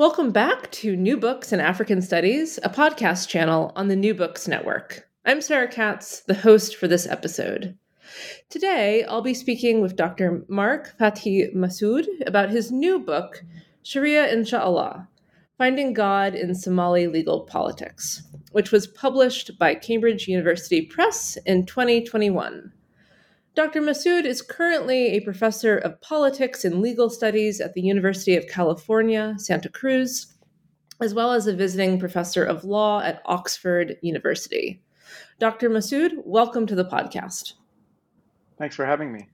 Welcome back to New Books in African Studies, a podcast channel on the New Books Network. I'm Sarah Katz, the host for this episode. Today, I'll be speaking with Dr. Mark Fathi Massoud about his new book, Sharia Inshallah Finding God in Somali Legal Politics, which was published by Cambridge University Press in 2021. Dr. Massoud is currently a professor of politics and legal studies at the University of California, Santa Cruz, as well as a visiting professor of law at Oxford University. Dr. Massoud, welcome to the podcast. Thanks for having me.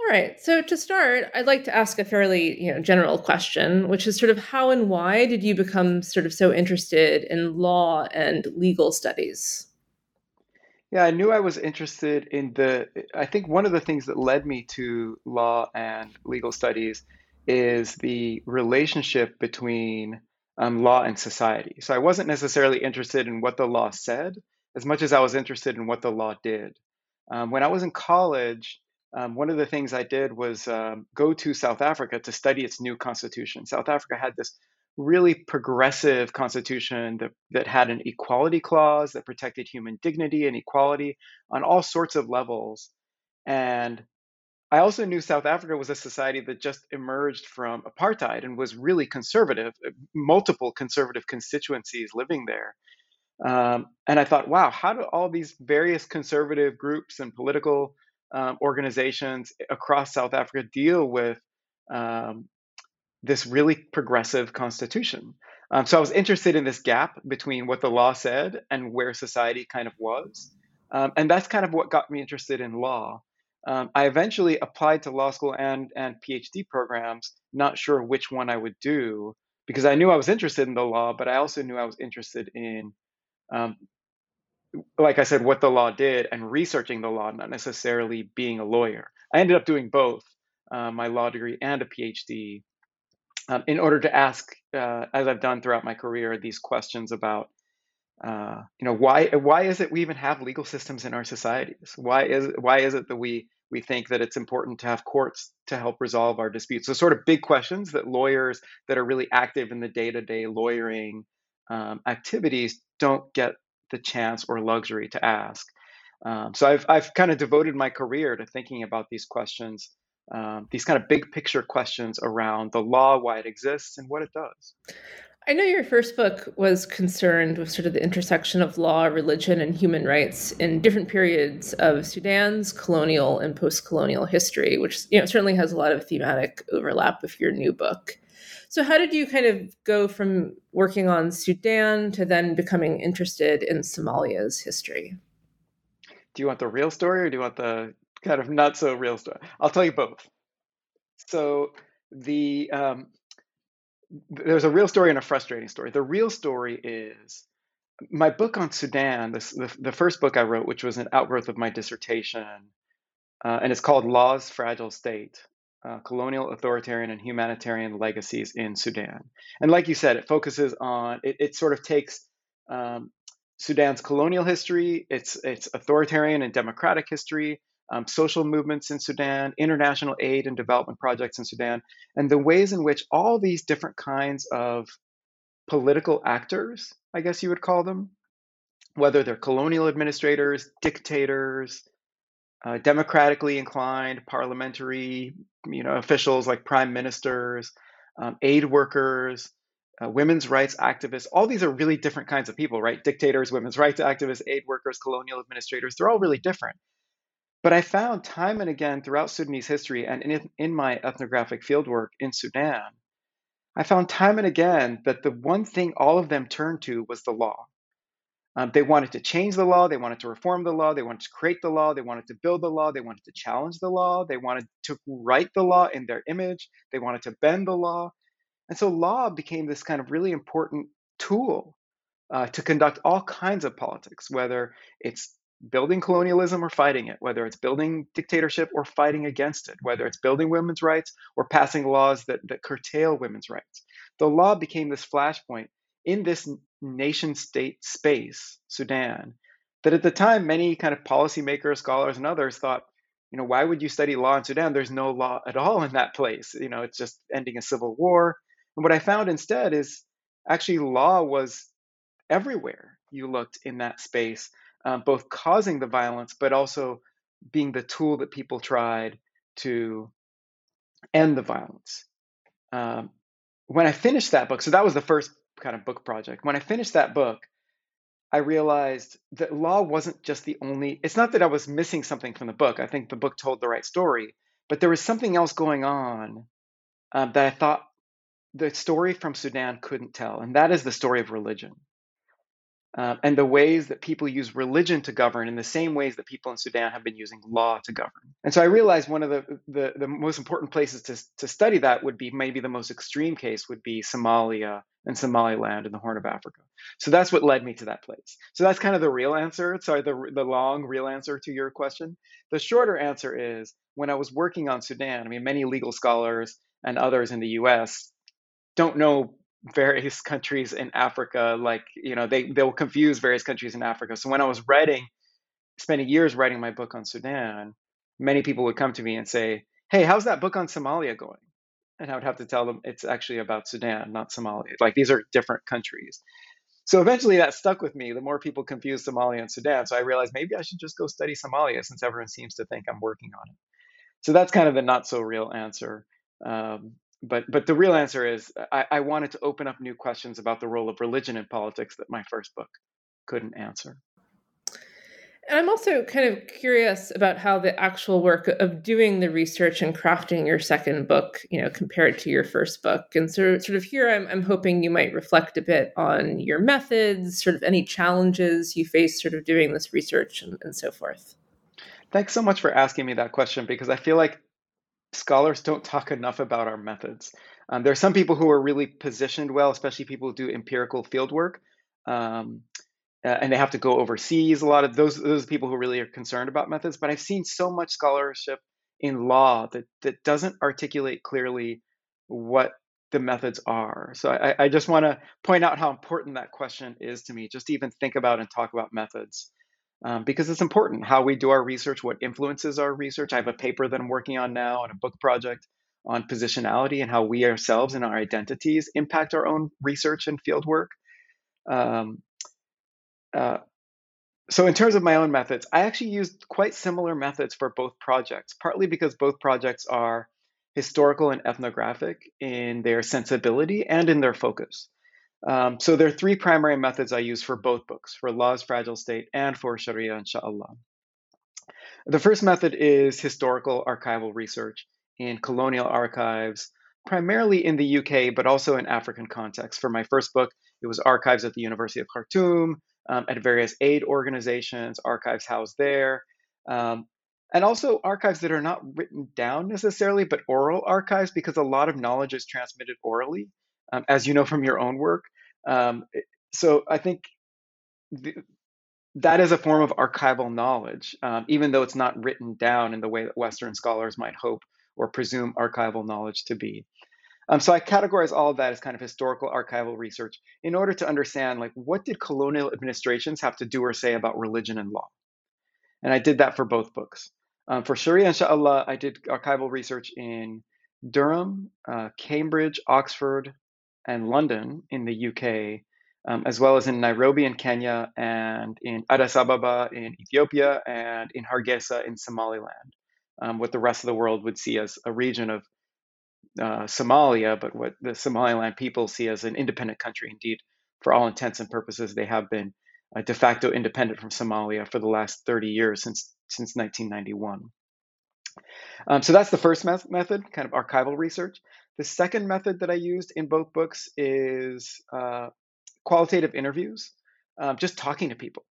All right. So to start, I'd like to ask a fairly, you know, general question, which is sort of how and why did you become sort of so interested in law and legal studies? Yeah, I knew I was interested in the. I think one of the things that led me to law and legal studies is the relationship between um, law and society. So I wasn't necessarily interested in what the law said as much as I was interested in what the law did. Um, when I was in college, um, one of the things I did was um, go to South Africa to study its new constitution. South Africa had this really progressive constitution that, that had an equality clause that protected human dignity and equality on all sorts of levels. And I also knew South Africa was a society that just emerged from apartheid and was really conservative, uh, multiple conservative constituencies living there. Um, and I thought, wow, how do all these various conservative groups and political um, organizations across South Africa deal with um, this really progressive constitution. Um, so I was interested in this gap between what the law said and where society kind of was. Um, and that's kind of what got me interested in law. Um, I eventually applied to law school and, and PhD programs, not sure which one I would do because I knew I was interested in the law, but I also knew I was interested in, um, like I said, what the law did and researching the law, not necessarily being a lawyer. I ended up doing both, uh, my law degree and a PhD um, in order to ask, uh, as I've done throughout my career, these questions about, uh, you know, why why is it we even have legal systems in our societies? Why is why is it that we we think that it's important to have courts to help resolve our disputes? So, sort of big questions that lawyers that are really active in the day to day lawyering um, activities don't get the chance or luxury to ask. Um, so I've I've kind of devoted my career to thinking about these questions um, these kind of big picture questions around the law, why it exists, and what it does. I know your first book was concerned with sort of the intersection of law, religion, and human rights in different periods of Sudan's colonial and post-colonial history, which you know certainly has a lot of thematic overlap with your new book. So, how did you kind of go from working on Sudan to then becoming interested in Somalia's history? Do you want the real story, or do you want the kind of not so real story. I'll tell you both. So the um, there's a real story and a frustrating story. The real story is my book on Sudan, this, the, the first book I wrote, which was an outgrowth of my dissertation, uh, and it's called Law's Fragile State uh, Colonial, Authoritarian, and Humanitarian Legacies in Sudan. And like you said, it focuses on, it, it sort of takes um, Sudan's colonial history, its, its authoritarian and democratic history, um, social movements in Sudan, international aid and development projects in Sudan, and the ways in which all these different kinds of political actors, I guess you would call them, whether they're colonial administrators, dictators, uh, democratically inclined parliamentary you know, officials like prime ministers, um, aid workers, uh, women's rights activists, all these are really different kinds of people, right? Dictators, women's rights activists, aid workers, colonial administrators, they're all really different. But I found time and again throughout Sudanese history and in, in my ethnographic fieldwork in Sudan, I found time and again that the one thing all of them turned to was the law. Um, they wanted to change the law, they wanted to reform the law, they wanted to create the law, they wanted to build the law, they wanted to challenge the law, they wanted to write the law in their image, they wanted to bend the law. And so law became this kind of really important tool uh, to conduct all kinds of politics, whether it's building colonialism or fighting it, whether it's building dictatorship or fighting against it, whether it's building women's rights or passing laws that, that curtail women's rights. The law became this flashpoint in this nation state space, Sudan, that at the time many kind of policymakers, scholars, and others thought, you know, why would you study law in Sudan? There's no law at all in that place. You know, it's just ending a civil war. And what I found instead is actually law was everywhere you looked in that space, um, both causing the violence, but also being the tool that people tried to end the violence. Um, when I finished that book, so that was the first kind of book project. When I finished that book, I realized that law wasn't just the only, it's not that I was missing something from the book. I think the book told the right story, but there was something else going on um, that I thought the story from Sudan couldn't tell, and that is the story of religion uh, and the ways that people use religion to govern in the same ways that people in Sudan have been using law to govern. And so I realized one of the, the, the, most important places to, to study that would be maybe the most extreme case would be Somalia and Somaliland in the Horn of Africa. So that's what led me to that place. So that's kind of the real answer. Sorry, the, the long, real answer to your question. The shorter answer is when I was working on Sudan, I mean, many legal scholars and others in the US don't know various countries in Africa. Like, you know, they, they'll confuse various countries in Africa. So when I was writing, spending years writing my book on Sudan, many people would come to me and say, Hey, how's that book on Somalia going? And I would have to tell them it's actually about Sudan, not Somalia. Like these are different countries. So eventually that stuck with me. The more people confuse Somalia and Sudan. So I realized maybe I should just go study Somalia since everyone seems to think I'm working on it. So that's kind of the not so real answer. Um, but but the real answer is I, I wanted to open up new questions about the role of religion in politics that my first book couldn't answer. And I'm also kind of curious about how the actual work of doing the research and crafting your second book, you know, compared to your first book. And so, sort of here, I'm, I'm hoping you might reflect a bit on your methods, sort of any challenges you face, sort of doing this research and, and so forth. Thanks so much for asking me that question because I feel like scholars don't talk enough about our methods. Um, there are some people who are really positioned well, especially people who do empirical field work, um, and they have to go overseas. A lot of those those people who really are concerned about methods. But I've seen so much scholarship in law that that doesn't articulate clearly what the methods are. So I, I just want to point out how important that question is to me. Just even think about and talk about methods um, because it's important how we do our research, what influences our research. I have a paper that I'm working on now on a book project on positionality and how we ourselves and our identities impact our own research and field work. Um, uh, so in terms of my own methods, I actually used quite similar methods for both projects, partly because both projects are historical and ethnographic in their sensibility and in their focus. Um, so there are three primary methods I use for both books, for Law's Fragile State and for Sharia, inshallah. The first method is historical archival research in colonial archives, primarily in the UK, but also in African contexts. For my first book, it was archives at the University of Khartoum, um, at various aid organizations, archives housed there, um, and also archives that are not written down necessarily, but oral archives, because a lot of knowledge is transmitted orally, um, as you know from your own work. Um, so I think that is a form of archival knowledge, um, even though it's not written down in the way that Western scholars might hope or presume archival knowledge to be. Um, so I categorize all of that as kind of historical archival research in order to understand like what did colonial administrations have to do or say about religion and law, and I did that for both books. Um, for Sharia, inshallah, I did archival research in Durham, uh, Cambridge, Oxford, and London in the UK, um, as well as in Nairobi in Kenya and in Addis Ababa in Ethiopia and in Hargeisa in Somaliland, um, what the rest of the world would see as a region of uh, Somalia, but what the Somaliland people see as an independent country. Indeed, for all intents and purposes, they have been uh, de facto independent from Somalia for the last 30 years since since 1991. Um, so that's the first me- method, kind of archival research. The second method that I used in both books is uh, qualitative interviews. um, just talking to people,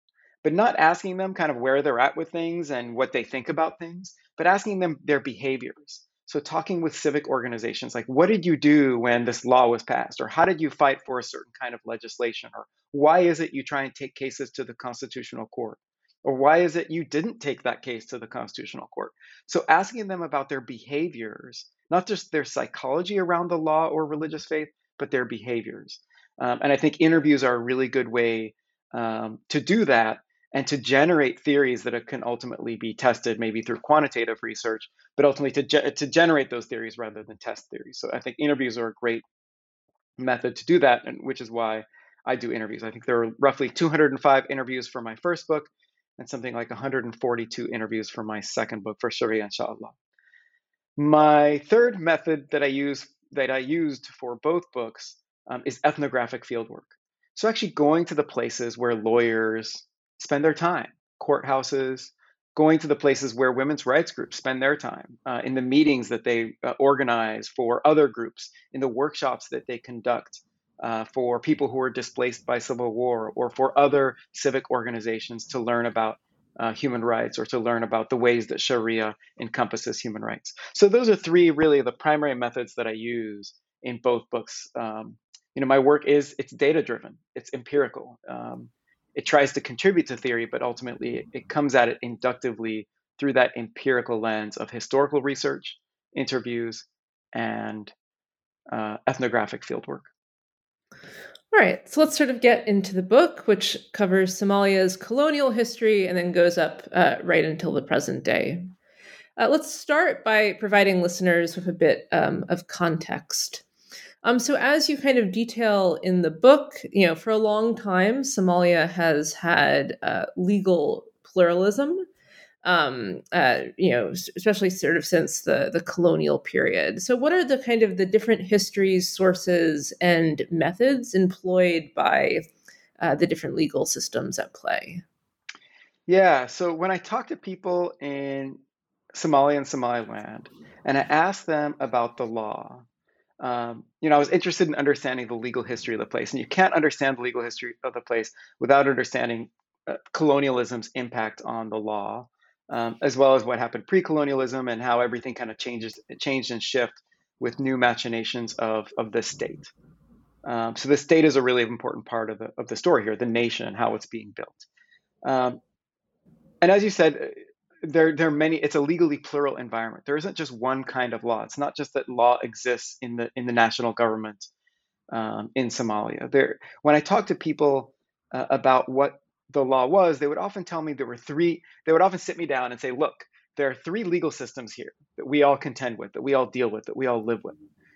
but not asking them kind of where they're at with things and what they think about things, but asking them their behaviors. So, talking with civic organizations, like what did you do when this law was passed? Or how did you fight for a certain kind of legislation? Or why is it you try and take cases to the Constitutional Court? Or why is it you didn't take that case to the Constitutional Court? So, asking them about their behaviors, not just their psychology around the law or religious faith, but their behaviors. Um, and I think interviews are a really good way um, to do that and to generate theories that can ultimately be tested, maybe through quantitative research, but ultimately to, ge- to generate those theories rather than test theories. So I think interviews are a great method to do that, and which is why I do interviews. I think there are roughly 205 interviews for my first book and something like 142 interviews for my second book for Sharia, inshallah. My third method that I use that I used for both books um, is ethnographic fieldwork. So actually going to the places where lawyers spend their time, courthouses, going to the places where women's rights groups spend their time, uh, in the meetings that they uh, organize for other groups, in the workshops that they conduct uh, for people who are displaced by civil war, or for other civic organizations to learn about uh, human rights or to learn about the ways that Sharia encompasses human rights. So those are three really the primary methods that I use in both books. Um, you know, my work is it's data driven, it's empirical. Um, it tries to contribute to theory, but ultimately it, it comes at it inductively through that empirical lens of historical research, interviews, and uh, ethnographic fieldwork. All right, so let's sort of get into the book, which covers Somalia's colonial history and then goes up uh, right until the present day. Uh, let's start by providing listeners with a bit um, of context. Um, so, as you kind of detail in the book, you know, for a long time, Somalia has had uh, legal pluralism. Um, uh, you know, especially sort of since the the colonial period. So, what are the kind of the different histories, sources, and methods employed by uh, the different legal systems at play? Yeah. So, when I talk to people in Somalia and Somaliland, and I ask them about the law, um, you know, I was interested in understanding the legal history of the place, and you can't understand the legal history of the place without understanding uh, colonialism's impact on the law, um, as well as what happened pre-colonialism and how everything kind of changes, changed and shift with new machinations of of the state. Um, so the state is a really important part of the of the story here, the nation and how it's being built. Um, and as you said, there there are many it's a legally plural environment there isn't just one kind of law it's not just that law exists in the in the national government um, in somalia there when i talk to people uh, about what the law was they would often tell me there were three they would often sit me down and say look there are three legal systems here that we all contend with that we all deal with that we all live with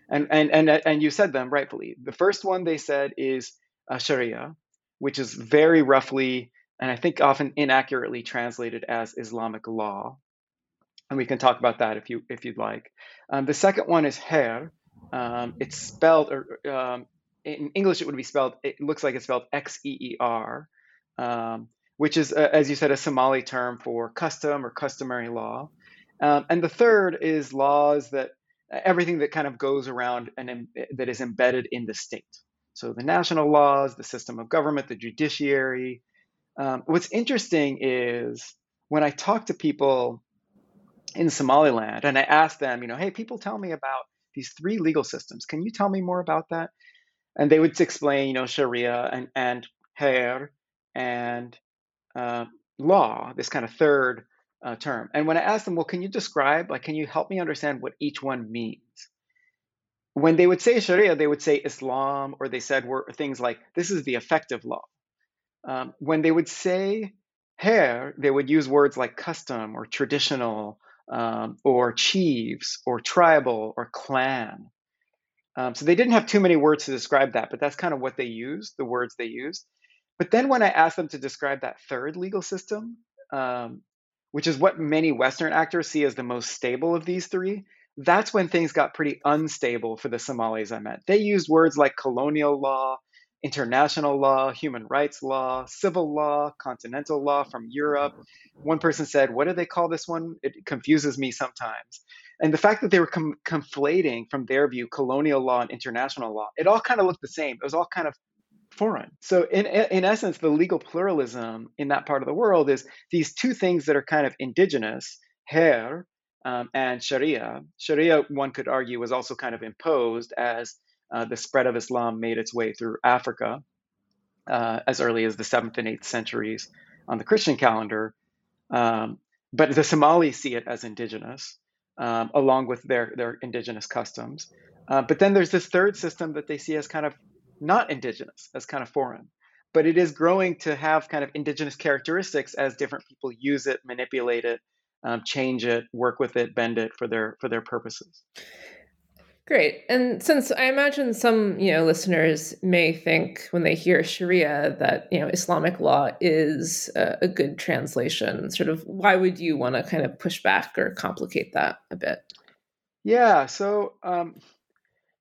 and and and, and you said them rightfully the first one they said is uh, sharia which is very roughly and I think often inaccurately translated as Islamic law. And we can talk about that if you if you'd like. Um, the second one is xeer. Um, it's spelled, or um, in English it would be spelled. It looks like it's spelled X E E R, um, which is, uh, as you said, a Somali term for custom or customary law. Um, and the third is laws that everything that kind of goes around and that is embedded in the state. So the national laws, the system of government, the judiciary, um, what's interesting is when I talk to people in Somaliland and I ask them, you know, hey, people tell me about these three legal systems. Can you tell me more about that? And they would explain, you know, Sharia and and Xeer and uh, law, this kind of third uh, term. And when I asked them, well, can you describe, like, can you help me understand what each one means? When they would say Sharia, they would say Islam, or they said were things like, this is the effective law um, when they would say xeer, they would use words like custom or traditional um, or chiefs or tribal or clan. Um, so they didn't have too many words to describe that, but that's kind of what they used, the words they used. But then when I asked them to describe that third legal system, um, which is what many Western actors see as the most stable of these three, that's when things got pretty unstable for the Somalis I met. They used words like colonial law, international law, human rights law, civil law, continental law from Europe. One person said, What do they call this one? It confuses me sometimes. And the fact that they were com- conflating, from their view, colonial law and international law, it all kind of looked the same. It was all kind of foreign. So in in essence, the legal pluralism in that part of the world is these two things that are kind of indigenous, xeer um, and Sharia. Sharia, one could argue, was also kind of imposed as uh, the spread of Islam made its way through Africa uh, as early as the seventh and eighth centuries on the Christian calendar. Um, but the Somalis see it as indigenous, um, along with their their indigenous customs. Uh, but then there's this third system that they see as kind of not indigenous, as kind of foreign. But it is growing to have kind of indigenous characteristics as different people use it, manipulate it, um, change it, work with it, bend it for their for their purposes. Great. And since I imagine some, you know, listeners may think when they hear Sharia that, you know, Islamic law is a, a good translation, sort of why would you want to kind of push back or complicate that a bit? Yeah, so um,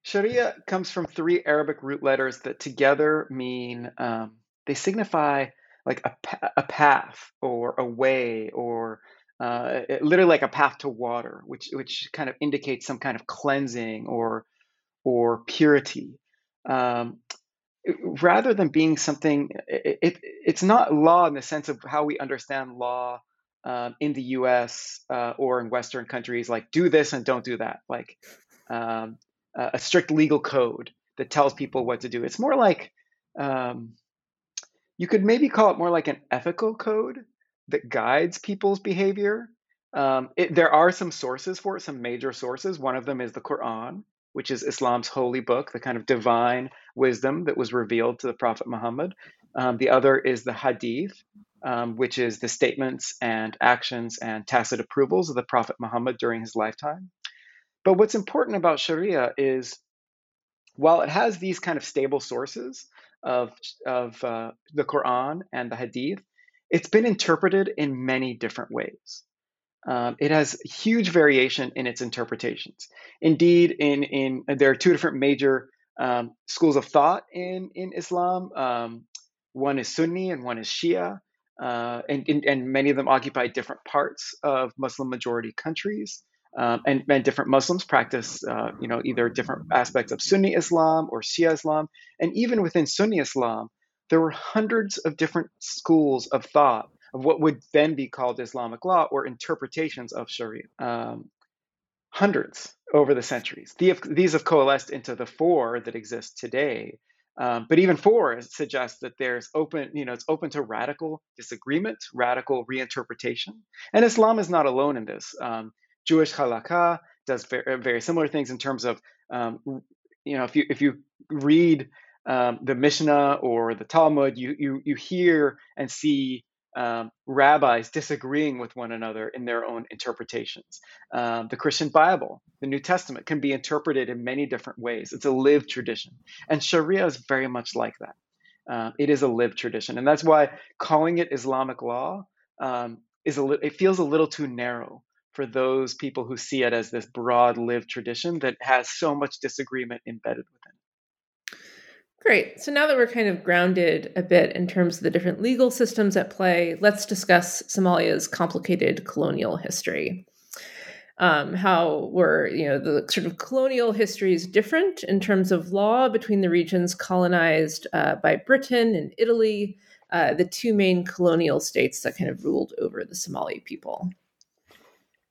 Sharia comes from three Arabic root letters that together mean um, they signify like a, a path or a way or uh, literally like a path to water, which which kind of indicates some kind of cleansing or or purity. Um, rather than being something, it, it, it's not law in the sense of how we understand law um, in the U.S. Uh, or in Western countries, like do this and don't do that, like um, a strict legal code that tells people what to do. It's more like um, you could maybe call it more like an ethical code that guides people's behavior. Um, it, there are some sources for it, some major sources. One of them is the Quran, which is Islam's holy book, the kind of divine wisdom that was revealed to the Prophet Muhammad. Um, the other is the Hadith, um, which is the statements and actions and tacit approvals of the Prophet Muhammad during his lifetime. But what's important about Sharia is while it has these kind of stable sources of, of uh, the Quran and the Hadith, it's been interpreted in many different ways. Um, it has huge variation in its interpretations. Indeed, in, in there are two different major um, schools of thought in, in Islam. Um, one is Sunni and one is Shia, uh, and, and many of them occupy different parts of Muslim majority countries. Um, and, and, different Muslims practice, uh, you know, either different aspects of Sunni Islam or Shia Islam, and even within Sunni Islam, there were hundreds of different schools of thought of what would then be called Islamic law or interpretations of Sharia. Um, hundreds over the centuries. These have coalesced into the four that exist today. Um, but even four suggests that there's open, you know, it's open to radical disagreement, radical reinterpretation. And Islam is not alone in this. Um, Jewish halakha does very, very, similar things in terms of, um, you know, if you if you read um, the Mishnah or the Talmud, you you you hear and see um, rabbis disagreeing with one another in their own interpretations. Um, the Christian Bible, the New Testament, can be interpreted in many different ways. It's a lived tradition, and Sharia is very much like that. Uh, it is a lived tradition, and that's why calling it Islamic law um, is a li- it feels a little too narrow for those people who see it as this broad lived tradition that has so much disagreement embedded within. Great. So now that we're kind of grounded a bit in terms of the different legal systems at play, let's discuss Somalia's complicated colonial history. Um, how were you know the sort of colonial history is different in terms of law between the regions colonized uh, by Britain and Italy, uh, the two main colonial states that kind of ruled over the Somali people.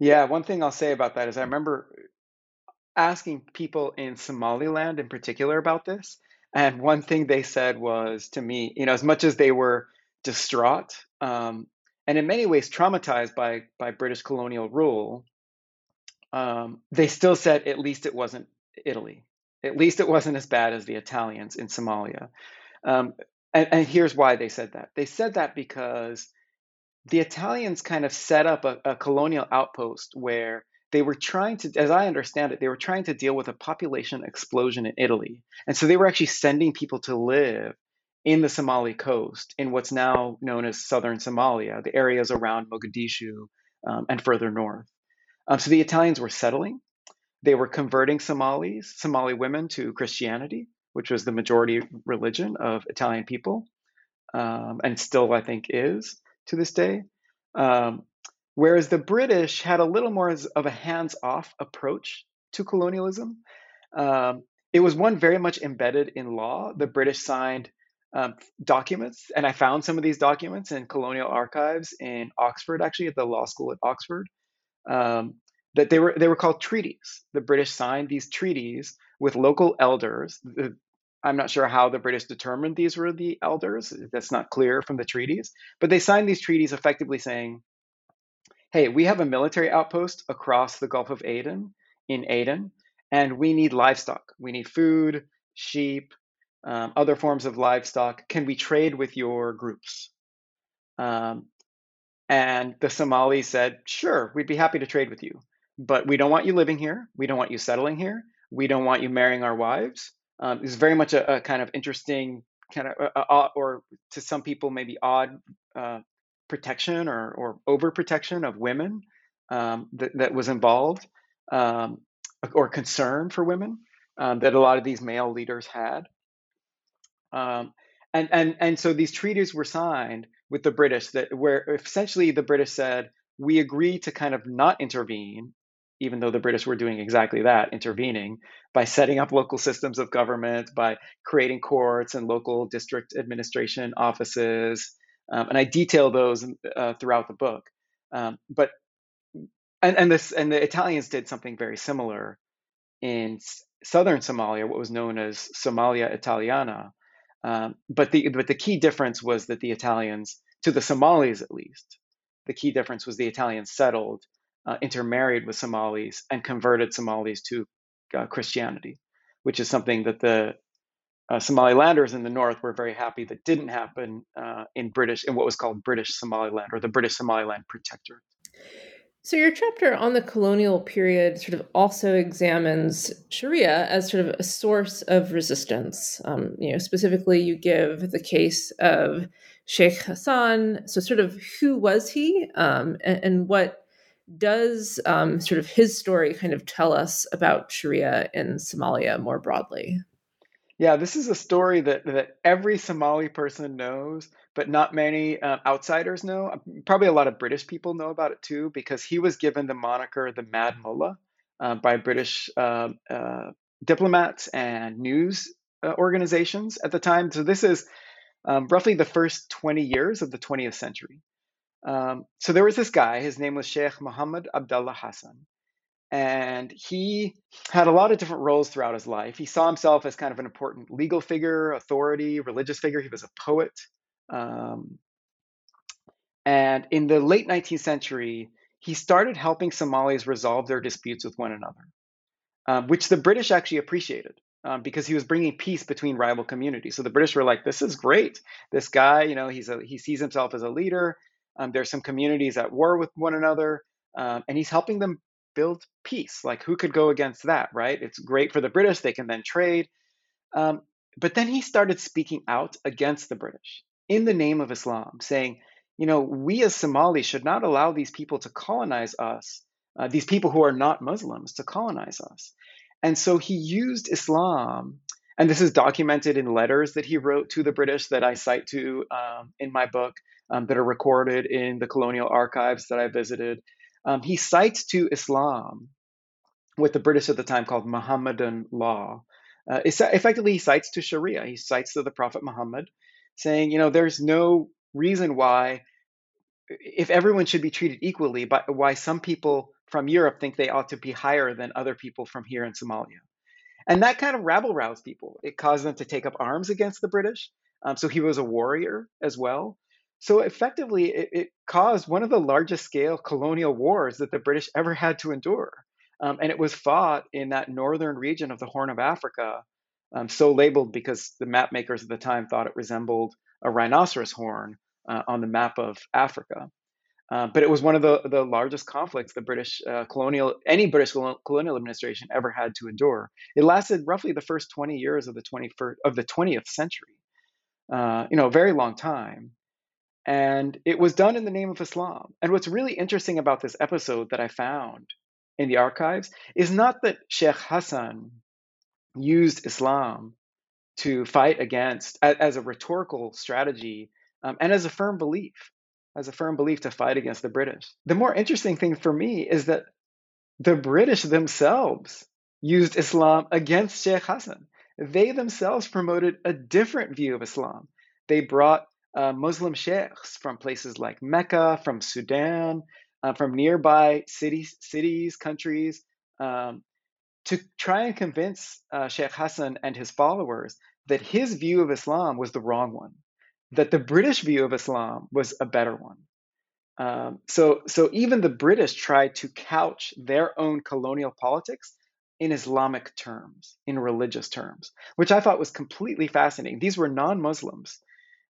Yeah, one thing I'll say about that is I remember asking people in Somaliland in particular about this, and one thing they said was to me, you know, as much as they were distraught um, and in many ways traumatized by by British colonial rule, um, they still said at least it wasn't Italy. At least it wasn't as bad as the Italians in Somalia. Um, and, and, here's why they said that. They said that because the Italians kind of set up a, a colonial outpost where they were trying to, as I understand it, they were trying to deal with a population explosion in Italy. And so they were actually sending people to live in the Somali coast, in what's now known as southern Somalia, the areas around Mogadishu um, and further north. Um, so the Italians were settling. They were converting Somalis, Somali women to Christianity, which was the majority religion of Italian people, um, and still, I think, is to this day. Um, Whereas the British had a little more of a hands off approach to colonialism. Um, it was one very much embedded in law. The British signed um, documents, and I found some of these documents in colonial archives in Oxford, actually at the law school at Oxford. Um, that they were they were called treaties. The British signed these treaties with local elders. The, I'm not sure how the British determined these were the elders. That's not clear from the treaties. But they signed these treaties effectively saying, hey, we have a military outpost across the Gulf of Aden in Aden, and we need livestock. We need food, sheep, um, other forms of livestock. Can we trade with your groups? Um, and the Somalis said, sure, we'd be happy to trade with you, but we don't want you living here. We don't want you settling here. We don't want you marrying our wives. Um, it's very much a, a, kind of interesting, kind of, uh, uh, or to some people, maybe odd uh, protection or, or overprotection of women um, that, that was involved, um, or concern for women um, that a lot of these male leaders had. Um, and, and, and so these treaties were signed with the British that where essentially the British said, we agree to kind of not intervene, even though the British were doing exactly that, intervening by setting up local systems of government, by creating courts and local district administration offices. Um, and I detail those uh, throughout the book. Um, but and, and this and the Italians did something very similar in southern Somalia, what was known as Somalia Italiana, um, but the but the key difference was that the Italians, to the Somalis at least, the key difference was the Italians settled, uh, intermarried with Somalis, and converted Somalis to uh, Christianity, which is something that the uh, Somalilanders in the north were very happy that didn't happen uh, in British in what was called British Somaliland or the British Somaliland Protectorate. So, your chapter on the colonial period sort of also examines Sharia as sort of a source of resistance. Um, you know, specifically, you give the case of Sheikh Hassan. So, sort of who was he, um, and, and, what does um, sort of his story kind of tell us about Sharia in Somalia more broadly? Yeah, this is a story that, that every Somali person knows, but not many uh, outsiders know. Uh, probably a lot of British people know about it too, because he was given the moniker the Mad Mullah uh, by British uh, uh diplomats and news uh, organizations at the time. So this is um, roughly the first 20 years of the 20th century. Um, so there was this guy, his name was Sheikh Muhammad Abdullah Hassan and he had a lot of different roles throughout his life. He saw himself as kind of an important legal figure, authority, religious figure. He was a poet. Um, and in the late 19th century, he started helping Somalis resolve their disputes with one another, um, which the British actually appreciated. Um, because he was bringing peace between rival communities. So the British were like, "This is great. This guy, you know, he's a, he sees himself as a leader. Um, there's some communities at war with one another, um, and he's helping them build peace. Like, who could go against that, right? It's great for the British. They can then trade. Um, but then he started speaking out against the British in the name of Islam, saying, you know, we as Somalis should not allow these people to colonize us, uh, these people who are not Muslims to colonize us. And so he used Islam, and this is documented in letters that he wrote to the British that I cite to um, in my book, um, that are recorded in the colonial archives that I visited. Um, he cites to Islam what the British at the time called Muhammadan law. Uh, effectively, he cites to Sharia. He cites to the Prophet Muhammad, saying, you know, there's no reason why, if everyone should be treated equally, but why some people from Europe think they ought to be higher than other people from here in Somalia. And that kind of rabble roused people. It caused them to take up arms against the British. Um, so he was a warrior as well. So effectively, it, it, caused one of the largest scale colonial wars that the British ever had to endure. Um, and it was fought in that northern region of the Horn of Africa, um, so labeled because the map makers at the time thought it resembled a rhinoceros horn uh, on the map of Africa. Uh, but it was one of the, the largest conflicts the British uh, colonial, any British colonial administration ever had to endure. It lasted roughly the first 20 years of the 21st of the 20th century. Uh, you know, a very long time. And it was done in the name of Islam. And what's really interesting about this episode that I found in the archives is not that Sheikh Hassan used Islam to fight against as a rhetorical strategy um, and as a firm belief, as a firm belief to fight against the British. The more interesting thing for me is that the British themselves used Islam against Sheikh Hassan. They themselves promoted a different view of Islam they brought uh, Muslim sheikhs from places like Mecca, from Sudan, uh, from nearby cities, cities, countries, um, to try and convince uh, Sheikh Hassan and his followers that his view of Islam was the wrong one, that the British view of Islam was a better one. Um, so, so even the British tried to couch their own colonial politics in Islamic terms, in religious terms, which I thought was completely fascinating. These were non Muslims.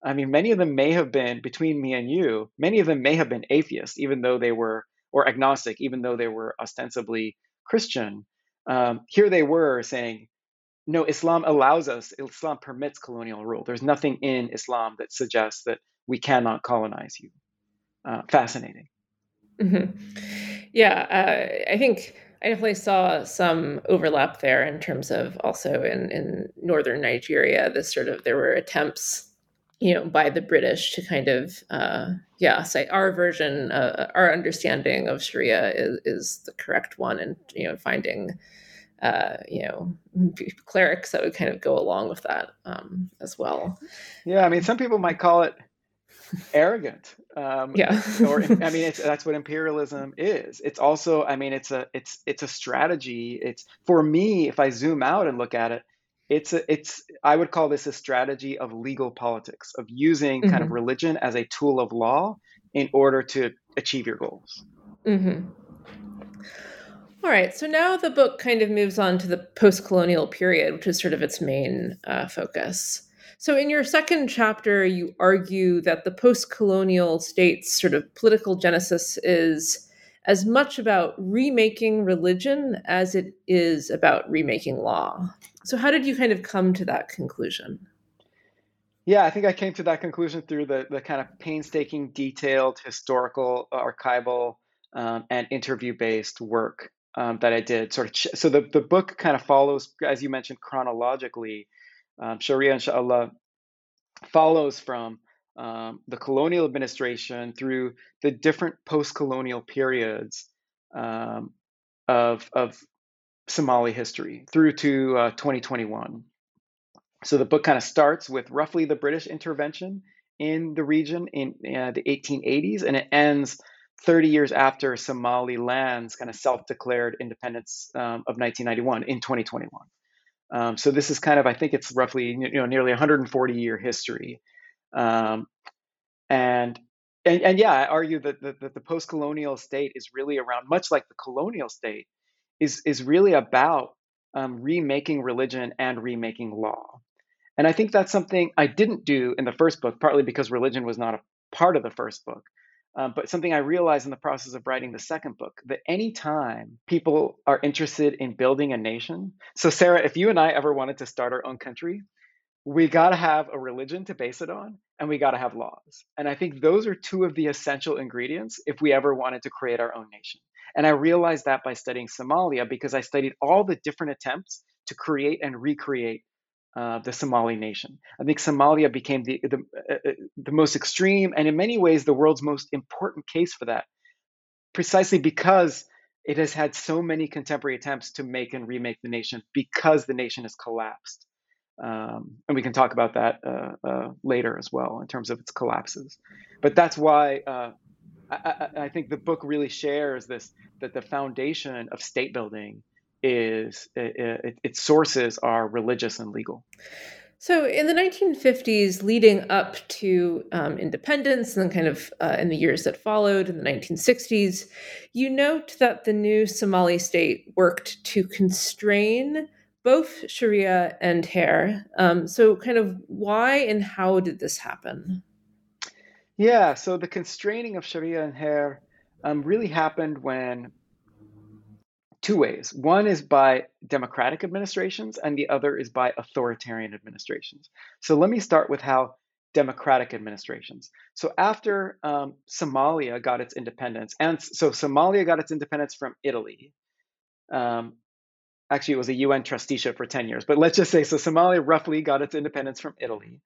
I mean, many of them may have been, between me and you, many of them may have been atheists, even though they were, or agnostic, even though they were ostensibly Christian. Um, here they were saying, no, Islam allows us, Islam permits colonial rule. There's nothing in Islam that suggests that we cannot colonize you uh, fascinating. Mm-hmm. Yeah, uh, I think I definitely saw some overlap there in terms of also in, in northern Nigeria, this sort of there were attempts, you know, by the British to kind of uh, yeah say our version, uh, our understanding of Sharia is, is the correct one, and you know finding uh, you know clerics that would kind of go along with that um, as well. Yeah, I mean, some people might call it arrogant. Um, yeah. or I mean, that's what imperialism is. It's also, I mean, it's a it's it's a strategy. It's for me, if I zoom out and look at it, it's a it's I would call this a strategy of legal politics of using mm-hmm. kind of mm-hmm. religion as a tool of law in order to achieve your goals. Mm-hmm. All right, so now the book kind of moves on to the post-colonial period, which is sort of its main uh, focus. So, in your second chapter, you argue that the post colonial state's sort of political genesis is as much about remaking religion as it is about remaking law. So, how did you kind of come to that conclusion? Yeah, I think I came to that conclusion through the, the kind of painstaking, detailed, historical, archival, um, and interview based work um, that I did. Sort of, ch- so the, the book kind of follows, as you mentioned, chronologically um, Sharia, inshallah, follows from um, the colonial administration through the different post colonial periods um, of, of Somali history through to uh, 2021. So the book kind of starts with roughly the British intervention in the region in uh, the 1880s, and it ends 30 years after Somaliland's kind of self declared independence um, of 1991 in 2021. Um, so this is kind of, I think it's roughly, you know, nearly 140 year history. Um, and, and, and yeah, I argue that the, that the post-colonial state is really around, much like the colonial state, is, is really about um, remaking religion and remaking law. And I think that's something I didn't do in the first book, partly because religion was not a part of the first book. Um, but something I realized in the process of writing the second book that anytime people are interested in building a nation, so Sarah, if you and I ever wanted to start our own country, we got to have a religion to base it on and we got to have laws. And I think those are two of the essential ingredients if we ever wanted to create our own nation. And I realized that by studying Somalia because I studied all the different attempts to create and recreate uh, the Somali nation. I think Somalia became the, the, uh, uh, the most extreme and, in many ways, the world's most important case for that, precisely because it has had so many contemporary attempts to make and remake the nation because the nation has collapsed. Um, and we can talk about that uh, uh, later as well in terms of its collapses. But that's why uh, I, I, think the book really shares this that the foundation of state building is it, its sources are religious and legal. So, in the 1950s, leading up to um, independence, and then kind of uh, in the years that followed in the 1960s, you note that the new Somali state worked to constrain both Sharia and xeer. Um, so, kind of why and how did this happen? Yeah, so the constraining of Sharia and xeer um, really happened when two ways. One is by democratic administrations, and the other is by authoritarian administrations. So let me start with how democratic administrations. So after um, Somalia got its independence, and so Somalia got its independence from Italy. Um, actually, it was a UN trusteeship for 10 years, but let's just say so Somalia roughly got its independence from Italy.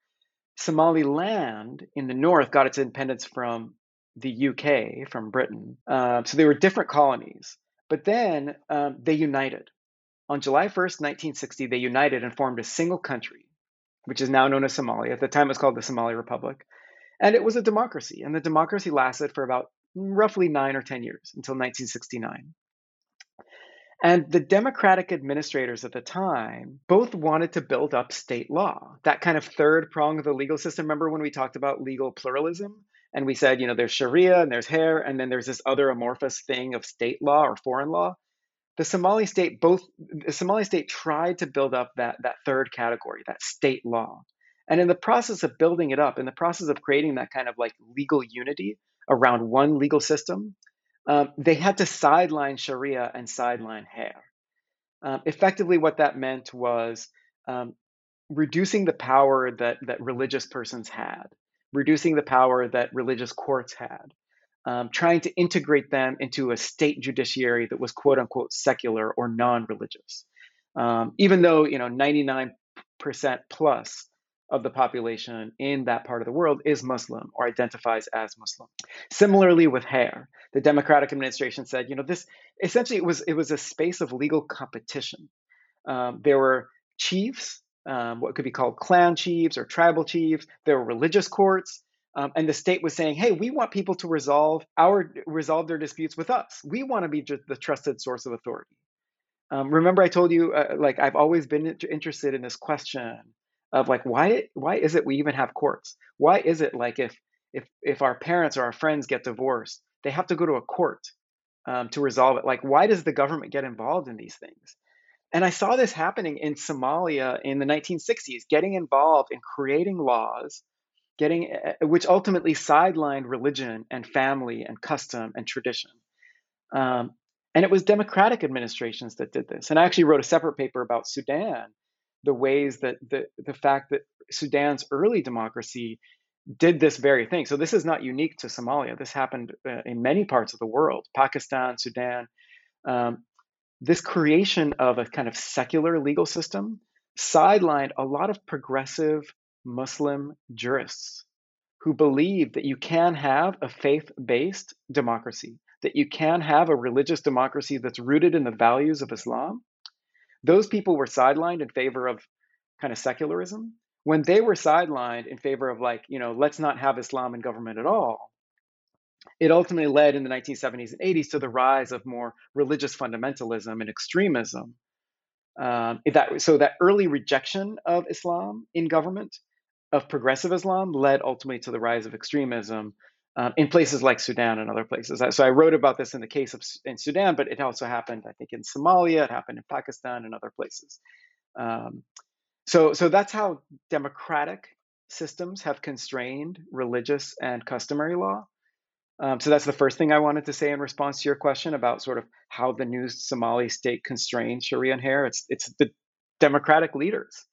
Somaliland in the north got its independence from the UK, from Britain. Uh, so they were different colonies. But then um, they united. On July 1st, 1960, they united and formed a single country. which is now known as Somalia. At the time, it was called the Somali Republic. And it was a democracy. And the democracy lasted for about roughly nine or 10 years until 1969. And the Democratic administrators at the time both wanted to build up state law, that kind of third prong of the legal system. Remember when we talked about legal pluralism? And we said, you know, there's Sharia and there's xeer, and then there's this other amorphous thing of state law or foreign law. The Somali state both the Somali state tried to build up that that third category, that state law. And in the process of building it up, in the process of creating that kind of like legal unity around one legal system, um, they had to sideline Sharia and sideline xeer. Um, effectively, what that meant was um, reducing the power that, that religious persons had, reducing the power that religious courts had, um, trying to integrate them into a state judiciary that was quote unquote secular or non religious. Um, even though, you know, 99% plus of the population in that part of the world is Muslim or identifies as Muslim. Similarly with xeer, the Democratic administration said, you know, this essentially it was it was a space of legal competition. Um, there were chiefs, um, what could be called clan chiefs or tribal chiefs. There were religious courts. Um, and the state was saying, "Hey, we want people to resolve our resolve their disputes with us. We want to be the trusted source of authority." Um, remember, I told you, uh, like I've always been interested in this question of like why why is it we even have courts? Why is it like if if if our parents or our friends get divorced, they have to go to a court um, to resolve it? Like why does the government get involved in these things? And I saw this happening in Somalia in the 1960s, getting involved in creating laws, getting eh, eh, which ultimately sidelined religion and family and custom and tradition. Um, and it was democratic administrations that did this. And I actually wrote a separate paper about Sudan the ways that the, the fact that Sudan's early democracy did this very thing. So this is not unique to Somalia. This happened uh, in many parts of the world, Pakistan, Sudan. Um, this creation of a kind of secular legal system sidelined a lot of progressive Muslim jurists who believe that you can have a faith based democracy, that you can have a religious democracy that's rooted in the values of Islam, those people were sidelined in favor of kind of secularism. When they were sidelined in favor of like, you know, let's not have Islam in government at all, it ultimately led in the 1970s and 80s to the rise of more religious fundamentalism and extremism. Um, that, so that early rejection of Islam in government, of progressive Islam, led ultimately to the rise of extremism um, in places like Sudan and other places. So I wrote about this in the case of in Sudan, but it also happened, I think, in Somalia. It happened in Pakistan and other places. Um, so, so that's how democratic systems have constrained religious and customary law. Um, so that's the first thing I wanted to say in response to your question about sort of how the new Somali state constrains Sharia and xeer. It's it's the democratic leaders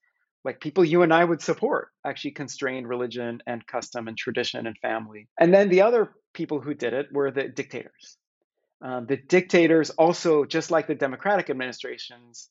like people you and I would support actually constrained religion and custom and tradition and family. And then the other people who did it were the dictators. Um, the dictators also, just like the democratic administrations,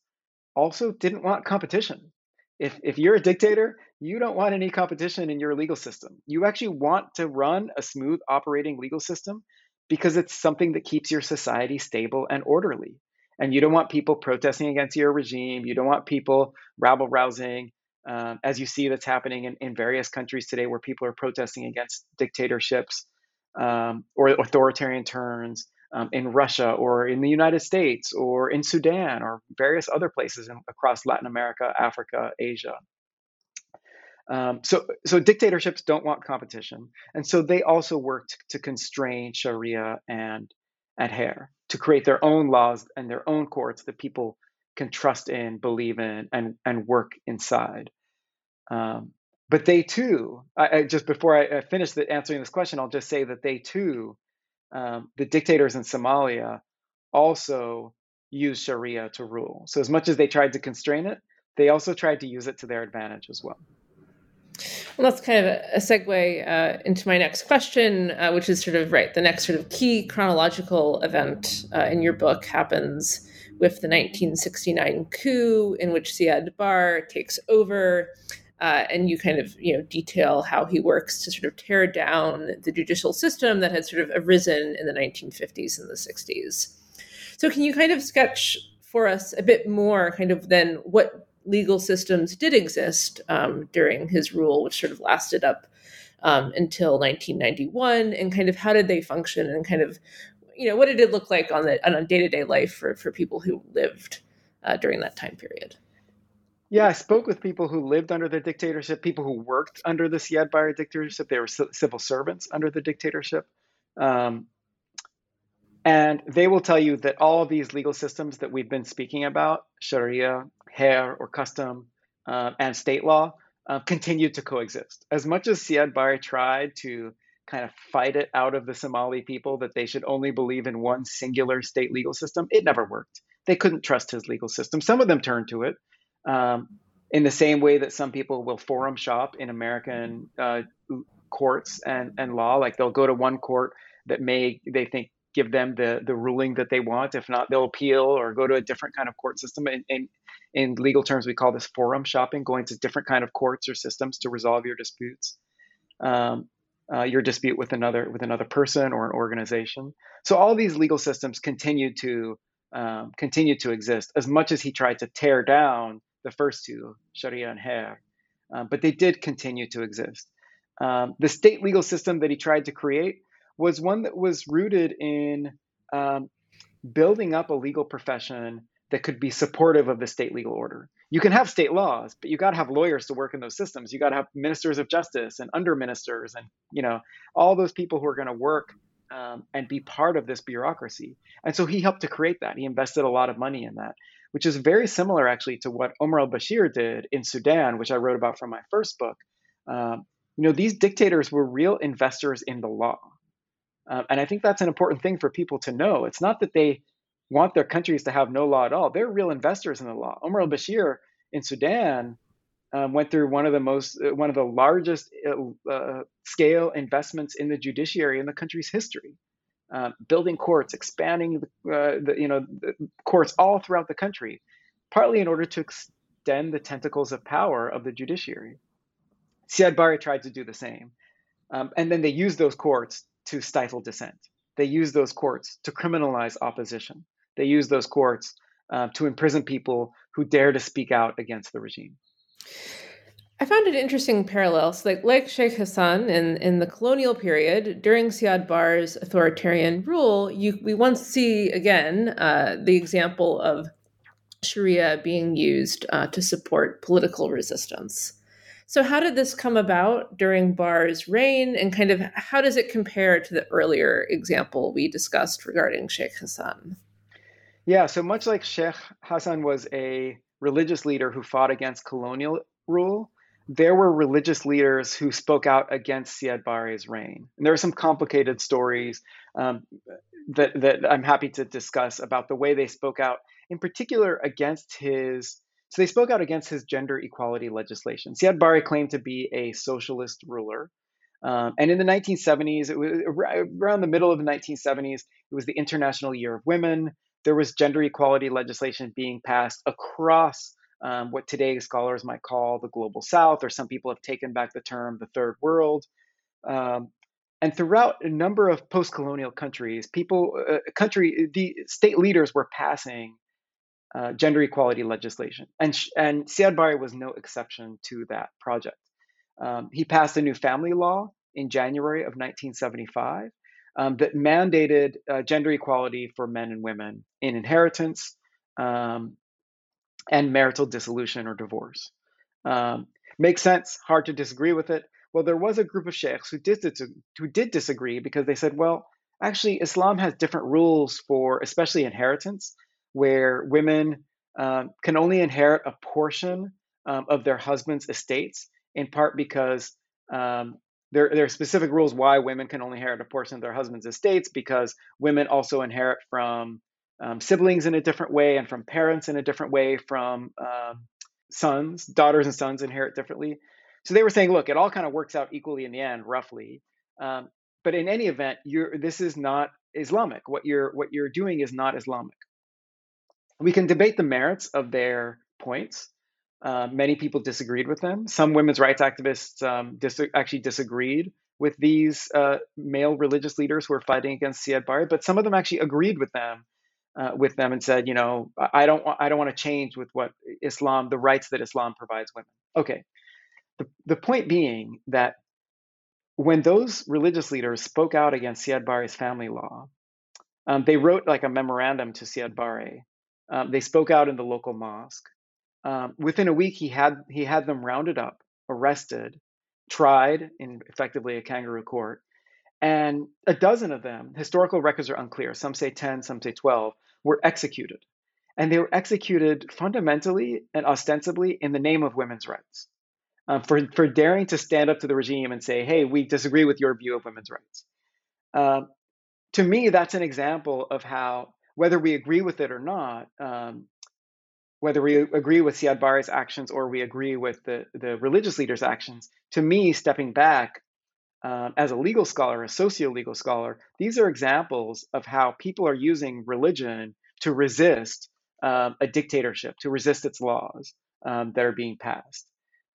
also didn't want competition. If, if you're a dictator, you don't want any competition in your legal system. You actually want to run a smooth operating legal system because it's something that keeps your society stable and orderly. And you don't want people protesting against your regime. You don't want people rabble rousing um, as you see that's happening in, in various countries today where people are protesting against dictatorships um, or authoritarian turns um, in Russia or in the United States or in Sudan or various other places in, across Latin America, Africa, Asia. Um, so, so dictatorships don't want competition, and so they also worked to constrain Sharia and xeer to create their own laws and their own courts that people can trust in, believe in, and and work inside. Um, but they too, I, I, just before I, I finish the, answering this question, I'll just say that they too, um, the dictators in Somalia, also use Sharia to rule. So as much as they tried to constrain it, they also tried to use it to their advantage as well. Well, that's kind of a, segue uh, into my next question, uh, which is sort of right. The next sort of key chronological event uh, in your book happens with the 1969 coup, in which Siad Barre takes over. Uh, and you kind of you know detail how he works to sort of tear down the judicial system that had sort of arisen in the 1950s and the 60s. So can you kind of sketch for us a bit more, kind of then what legal systems did exist um, during his rule, which sort of lasted up um, until 1991, and kind of how did they function, and kind of you know what did it look like on the on a day to day life for for people who lived uh, during that time period. Yeah, I spoke with people who lived under the dictatorship, people who worked under the Siad Barre dictatorship. They were civil servants under the dictatorship. Um, and they will tell you that all of these legal systems that we've been speaking about, Sharia, xeer or custom, uh, and state law, uh, continue to coexist. As much as Siad Barre tried to kind of fight it out of the Somali people that they should only believe in one singular state legal system, it never worked. They couldn't trust his legal system. Some of them turned to it. Um, in the same way that some people will forum shop in American uh, courts and, and law, like they'll go to one court that may they think give them the the ruling that they want. If not, they'll appeal or go to a different kind of court system. In, in, in legal terms, we call this forum shopping, going to different kind of courts or systems to resolve your disputes, um, uh, your dispute with another with another person or an organization. So all these legal systems continue to um, continue to exist as much as he tried to tear down the first two, Sharia and Xeer. Um, but they did continue to exist. Um, the state legal system that he tried to create was one that was rooted in um, building up a legal profession that could be supportive of the state legal order. You can have state laws, but you got to have lawyers to work in those systems. You got to have ministers of justice and under ministers, and you know all those people who are going to work um, and be part of this bureaucracy. And so he helped to create that. He invested a lot of money in that, which is very similar actually to what Omar al-Bashir did in Sudan, which I wrote about from my first book. Um, you know, these dictators were real investors in the law. Um, and I think that's an important thing for people to know. It's not that they want their countries to have no law at all. They're real investors in the law. Omar al-Bashir in Sudan um, went through one of the most, uh, one of the largest uh, uh, scale investments in the judiciary in the country's history, uh, building courts, expanding the, uh, the, you know the courts all throughout the country, partly in order to extend the tentacles of power of the judiciary. Siad Barre tried to do the same, um, and then they used those courts to stifle dissent. They use those courts to criminalize opposition. They use those courts uh, to imprison people who dare to speak out against the regime. I found it interesting parallels, like like Sheikh Hassan in, in the colonial period during Siad Barre's authoritarian rule. You we once see again uh, the example of Sharia being used uh, to support political resistance. So, how did this come about during Barre's reign, and kind of how does it compare to the earlier example we discussed regarding Sheikh Hassan? Yeah, so much like Sheikh Hassan was a religious leader who fought against colonial rule, there were religious leaders who spoke out against Siad Barre's reign. And there are some complicated stories um, that, that I'm happy to discuss about the way they spoke out, in particular against his so they spoke out against his gender equality legislation. Siad Barre claimed to be a socialist ruler. Um, and in the 1970s, it was around the middle of the 1970s, it was the International Year of Women. There was gender equality legislation being passed across um, what today scholars might call the global south, or some people have taken back the term the third world. Um, and throughout a number of post-colonial countries, people, uh, country, the state leaders were passing uh, gender equality legislation. And, and Siad Barre was no exception to that project. Um, he passed a new family law in January of 1975 um, that mandated uh, gender equality for men and women in inheritance um, and marital dissolution or divorce. Um, makes sense, hard to disagree with it. Well, there was a group of sheikhs who did, who did disagree because they said, well, actually, Islam has different rules for especially inheritance where women um, can only inherit a portion um, of their husband's estates, in part because um, there, there are specific rules why women can only inherit a portion of their husband's estates, because women also inherit from um, siblings in a different way and from parents in a different way, from um, sons, daughters and sons inherit differently. So they were saying, look, it all kind of works out equally in the end, roughly. Um, but in any event, you're, this is not Islamic. What you're what you're doing is not Islamic. We can debate the merits of their points. Uh, many people disagreed with them. Some women's rights activists um, dis- actually disagreed with these uh, male religious leaders who were fighting against Siad Barre, but some of them actually agreed with them uh, with them and said, you know, I don't want, I don't want to change with what Islam, the rights that Islam provides women. Okay. The, the point being that when those religious leaders spoke out against Siad Barre's family law, um, they wrote like a memorandum to Siad Barre. Um, they spoke out in the local mosque. Um, within a week, he had he had them rounded up, arrested, tried in effectively a kangaroo court, and a dozen of them, historical records are unclear, some say 10, some say 12, were executed. And they were executed fundamentally and ostensibly in the name of women's rights. Uh, for, for daring to stand up to the regime and say, hey, we disagree with your view of women's rights. Uh, to me, that's an example of how, whether we agree with it or not, um, whether we agree with Siad Barre's actions or we agree with the, the religious leaders' actions, to me, stepping back um, as a legal scholar, a socio-legal scholar, these are examples of how people are using religion to resist um, a dictatorship, to resist its laws um, that are being passed.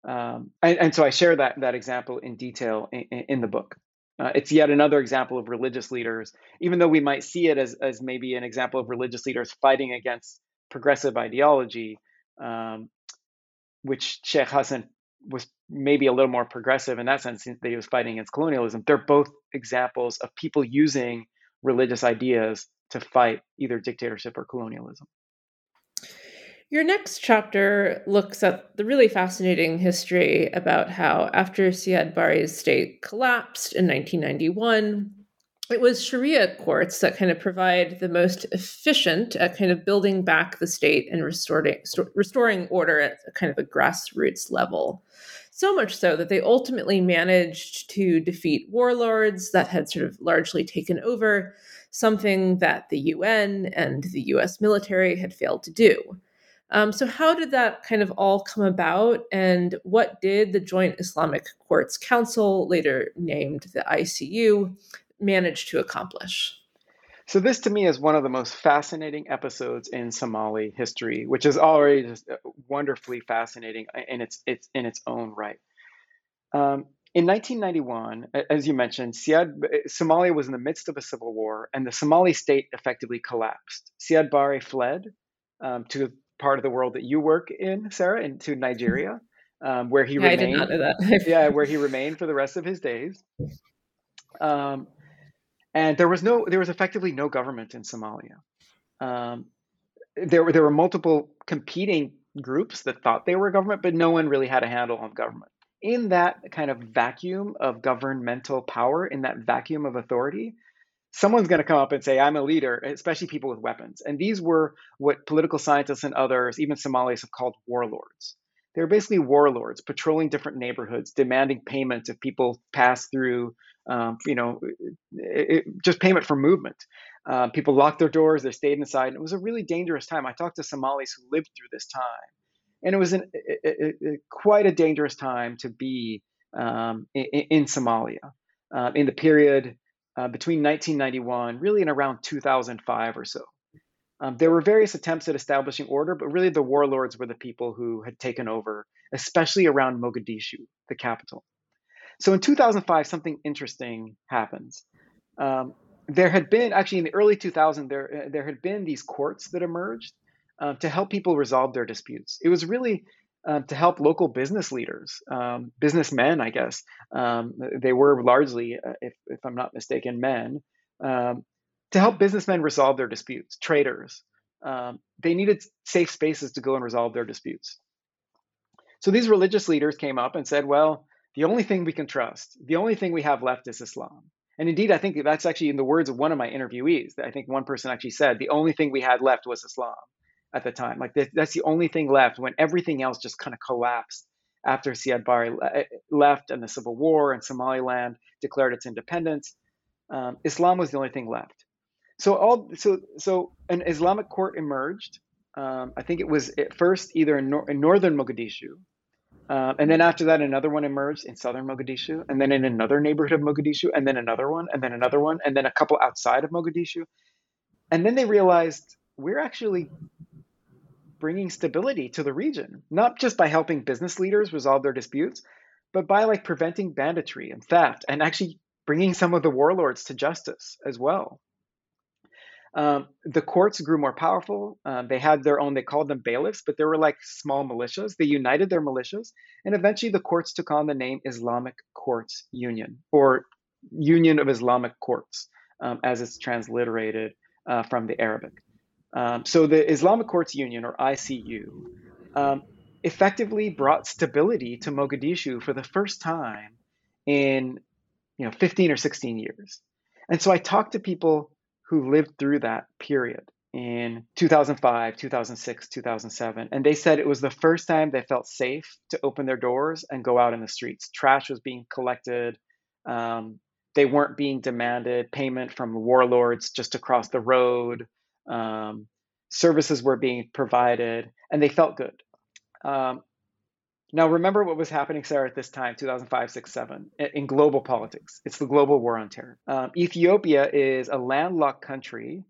Um, and, and, so I share that that example in detail in, in the book. Uh, it's yet another example of religious leaders, even though we might see it as, as maybe an example of religious leaders fighting against progressive ideology, um, which Sheikh Hassan was maybe a little more progressive in that sense that he was fighting against colonialism. They're both examples of people using religious ideas to fight either dictatorship or colonialism. Your next chapter looks at the really fascinating history about how, after Siad Barre's state collapsed in 1991, it was Sharia courts that kind of provide the most efficient at kind of building back the state and restoring restoring order at kind of a grassroots level. So much so that they ultimately managed to defeat warlords that had sort of largely taken over, something that the UN and the US military had failed to do. Um, so, how did that kind of all come about, and what did the Joint Islamic Courts Council, later named the ICU, managed to accomplish? So this to me is one of the most fascinating episodes in Somali history, which is already just uh, wonderfully fascinating in its, its in its own right. Um, in 1991, as you mentioned, Siad, Somalia was in the midst of a civil war, and the Somali state effectively collapsed. Siad Barre fled um, to the part of the world that you work in, Sarah, into Nigeria, um, where he yeah, remained. I did not know that. yeah, where he remained for the rest of his days. Um, and there was no there was effectively no government in Somalia. Um, there were there were multiple competing groups that thought they were government, but no one really had a handle on government. In that kind of vacuum of governmental power, in that vacuum of authority, someone's going to come up and say, "I'm a leader," especially people with weapons. And these were what political scientists and others, even Somalis, have called warlords. They're basically warlords patrolling different neighborhoods, demanding payment if people pass through um, you know, it, it, just payment for movement. Uh, people locked their doors, they stayed inside. And it was a really dangerous time. I talked to Somalis who lived through this time, and it was an, quite a dangerous time to be um, in, in, Somalia uh, in the period uh, between 1991, really in around 2005 or so. Um, there were various attempts at establishing order, but really the warlords were the people who had taken over, especially around Mogadishu, the capital. So in 2005, something interesting happens. Um, there had been actually in the early 2000s there uh, there had been these courts that emerged uh, to help people resolve their disputes. It was really uh, to help local business leaders, um, businessmen, I guess. Um, they were largely, uh, if, if I'm not mistaken, men, um, to help businessmen resolve their disputes, traders. Um, they needed safe spaces to go and resolve their disputes. So these religious leaders came up and said, well, the only thing we can trust, the only thing we have left is Islam. And indeed, I think that's actually in the words of one of my interviewees. I think one person actually said the only thing we had left was Islam at the time. Like that's the only thing left when everything else just kind of collapsed after Siad Barre eh, left and the civil war and Somaliland declared its independence. Um, Islam was the only thing left. So all so so an Islamic court emerged. Um, I think it was at first either in, nor- in northern Mogadishu uh, and then after that, another one emerged in southern Mogadishu, and then in another neighborhood of Mogadishu, and then another one, and then another one, and then a couple outside of Mogadishu. And then they realized we're actually bringing stability to the region, not just by helping business leaders resolve their disputes, but by like preventing banditry and theft, and actually bringing some of the warlords to justice as well. Um, the courts grew more powerful. Um, they had their own, they called them bailiffs, but they were like small militias. They united their militias. And eventually the courts took on the name Islamic Courts Union or Union of Islamic Courts, um, as it's transliterated uh, from the Arabic. Um, so the Islamic Courts Union or ICU um, effectively brought stability to Mogadishu for the first time in you know 15 or 16 years. And so I talked to people who lived through that period in 2005, 2006, 2007. And they said it was the first time they felt safe to open their doors and go out in the streets. Trash was being collected. Um, they weren't being demanded payment from warlords just across the road. Um, services were being provided, and they felt good. Um, now, remember what was happening, Sarah, at this time, 2005, 6, 7, in global politics. It's the global war on terror. Um, Ethiopia is a landlocked country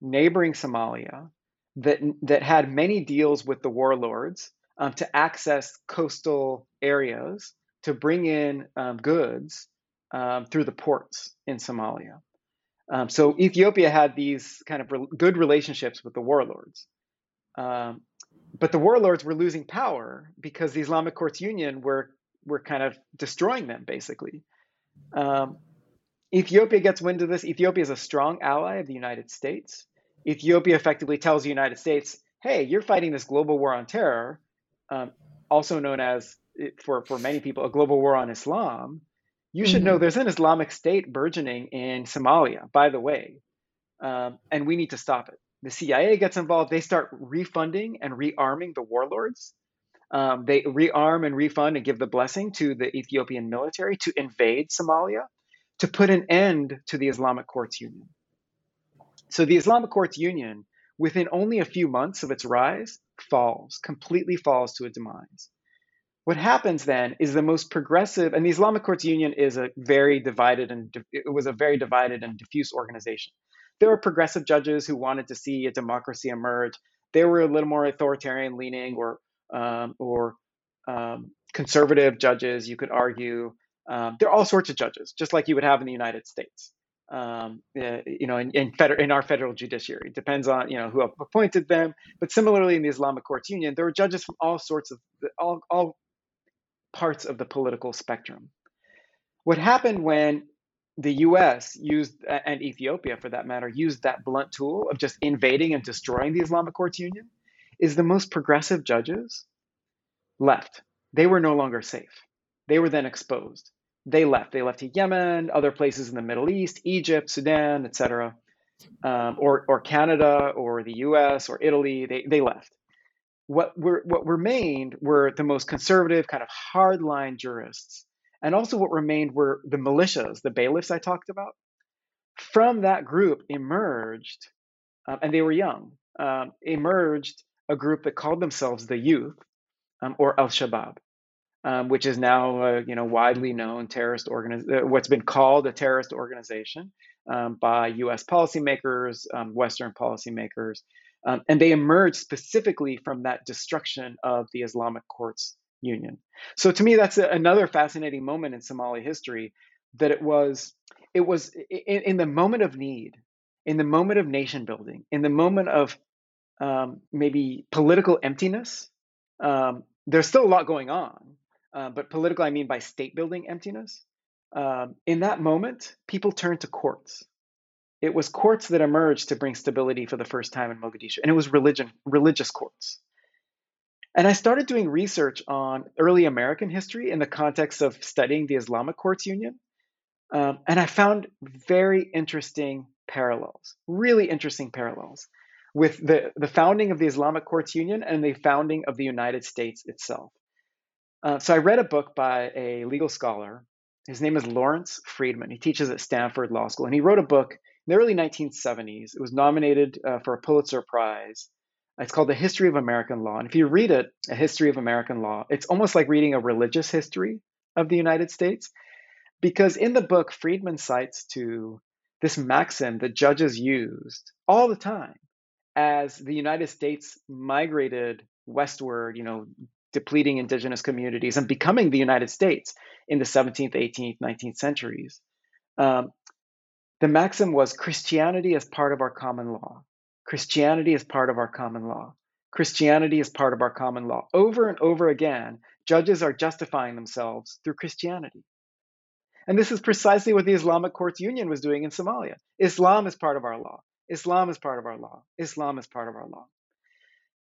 neighboring Somalia that, that had many deals with the warlords um, to access coastal areas to bring in um, goods um, through the ports in Somalia. Um, so Ethiopia had these kind of re- good relationships with the warlords. Um, but the warlords were losing power because the Islamic Courts Union were were kind of destroying them basically. Um, Ethiopia gets wind of this. Ethiopia is a strong ally of the United States. Ethiopia effectively tells the United States, "Hey, you're fighting this global war on terror, um, also known as for for many people a global war on Islam. You should mm-hmm. know there's an Islamic State burgeoning in Somalia, by the way, um, and we need to stop it." The CIA gets involved. They start refunding and rearming the warlords. Um, they rearm and refund and give the blessing to the Ethiopian military to invade Somalia to put an end to the Islamic Courts Union. So the Islamic Courts Union, within only a few months of its rise, falls, completely falls to a demise. What happens then is the most progressive, and the Islamic Courts Union is a very divided and it was a very divided and diffuse organization there were progressive judges who wanted to see a democracy emerge. They were a little more authoritarian leaning or um, or um, conservative judges, you could argue. Um, there are all sorts of judges, just like you would have in the United States. Um, eh, you know, in, in, feder- in our federal judiciary, it depends on you know who appointed them. But similarly, in the Islamic Courts Union, there were judges from all sorts of all all parts of the political spectrum. What happened when the US used, and Ethiopia for that matter, used that blunt tool of just invading and destroying the Islamic Courts Union, is the most progressive judges left. They were no longer safe. They were then exposed. They left. They left to Yemen, other places in the Middle East, Egypt, Sudan, etc., um, or, or Canada, or the US, or Italy. They, they left. What, were, what remained were the most conservative, kind of hardline jurists and also, what remained were the militias, the bailiffs I talked about. From that group emerged, um, and they were young, um, emerged a group that called themselves the Youth, um, or Al Shabaab, um, which is now a you know widely known terrorist organization, uh, what's been called a terrorist organization um, by U.S. policymakers, um, Western policymakers, and they emerged specifically from that destruction of the Islamic courts Union. So to me, that's a, another fascinating moment in Somali history that it was it was in, in, the moment of need, in the moment of nation building, in the moment of um, maybe political emptiness. Um, there's still a lot going on, uh, but political I mean by state building emptiness. Um, in that moment, people turned to courts. It was courts that emerged to bring stability for the first time in Mogadishu, and it was religion, religious courts. And I started doing research on early American history in the context of studying the Islamic Courts Union. Um, and I found very interesting parallels, really interesting parallels with the, the founding of the Islamic Courts Union and the founding of the United States itself. Uh, so I read a book by a legal scholar. His name is Lawrence Friedman. He teaches at Stanford Law School, and he wrote a book in the early 1970s. It was nominated uh, for a Pulitzer Prize it's called The History of American Law. And if you read it, A History of American Law, it's almost like reading a religious history of the United States. Because in the book, Friedman cites to this maxim that judges used all the time as the United States migrated westward, you know, depleting indigenous communities and becoming the United States in the 17th, 18th, 19th centuries. Um, the maxim was Christianity is part of our common law. Christianity is part of our common law. Christianity is part of our common law. Over and over again, judges are justifying themselves through Christianity. And this is precisely what the Islamic Courts Union was doing in Somalia. Islam is part of our law. Islam is part of our law. Islam is part of our law.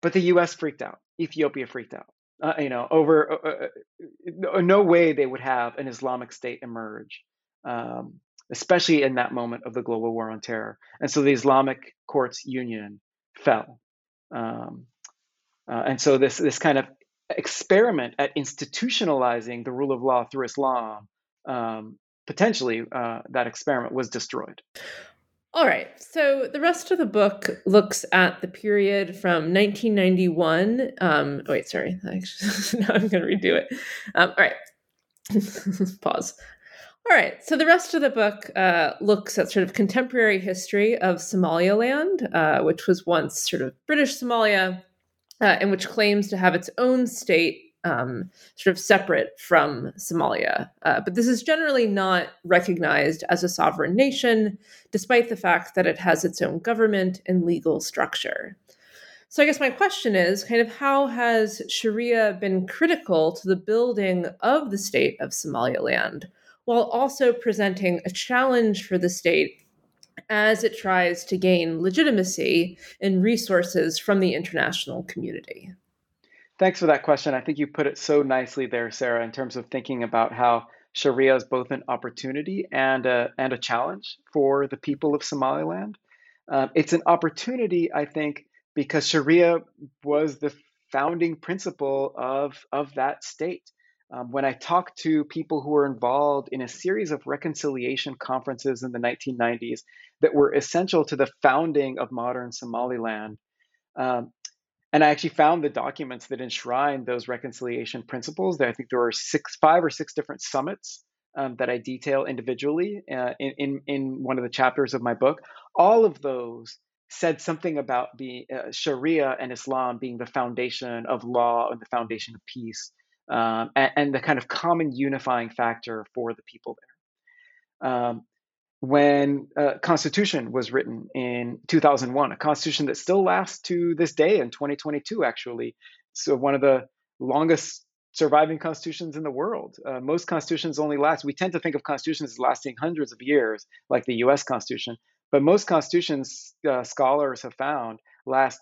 But the U.S. freaked out. Ethiopia freaked out. Uh, you know, over uh, uh, uh, no way they would have an Islamic state emerge, um, especially in that moment of the global war on terror. And so the Islamic Courts Union fell. Um, uh, and so this this kind of experiment at institutionalizing the rule of law through Islam, um, potentially uh, that experiment was destroyed. All right. So the rest of the book looks at the period from 1991. Um, wait, sorry. Now I'm going to redo it. Um, all right. Pause. All right. So the rest of the book uh, looks at sort of contemporary history of Somaliland, uh, which was once sort of British Somalia, uh, and which claims to have its own state um, sort of separate from Somalia. Uh, but this is generally not recognized as a sovereign nation, despite the fact that it has its own government and legal structure. So, I guess my question is kind of how has Sharia been critical to the building of the state of Somaliland, while also presenting a challenge for the state as it tries to gain legitimacy and resources from the international community? Thanks for that question. I think you put it so nicely there, Sarah, in terms of thinking about how Sharia is both an opportunity and a, and a challenge for the people of Somaliland. Um, it's an opportunity, I think, because Sharia was the founding principle of, of that state. Um, when I talk to people who were involved in a series of reconciliation conferences in the 1990s that were essential to the founding of modern Somaliland, um, and I actually found the documents that enshrine those reconciliation principles. I think there are six, five or six different summits um, that I detail individually uh, in, in, in one of the chapters of my book. All of those said something about the uh, Sharia and Islam being the foundation of law and the foundation of peace, um, and, and, the kind of common unifying factor for the people there. Um, when a constitution was written in 2001 a constitution that still lasts to this day in 2022 actually so one of the longest surviving constitutions in the world uh, most constitutions only last we tend to think of constitutions as lasting hundreds of years like the us constitution but most constitutions uh, scholars have found last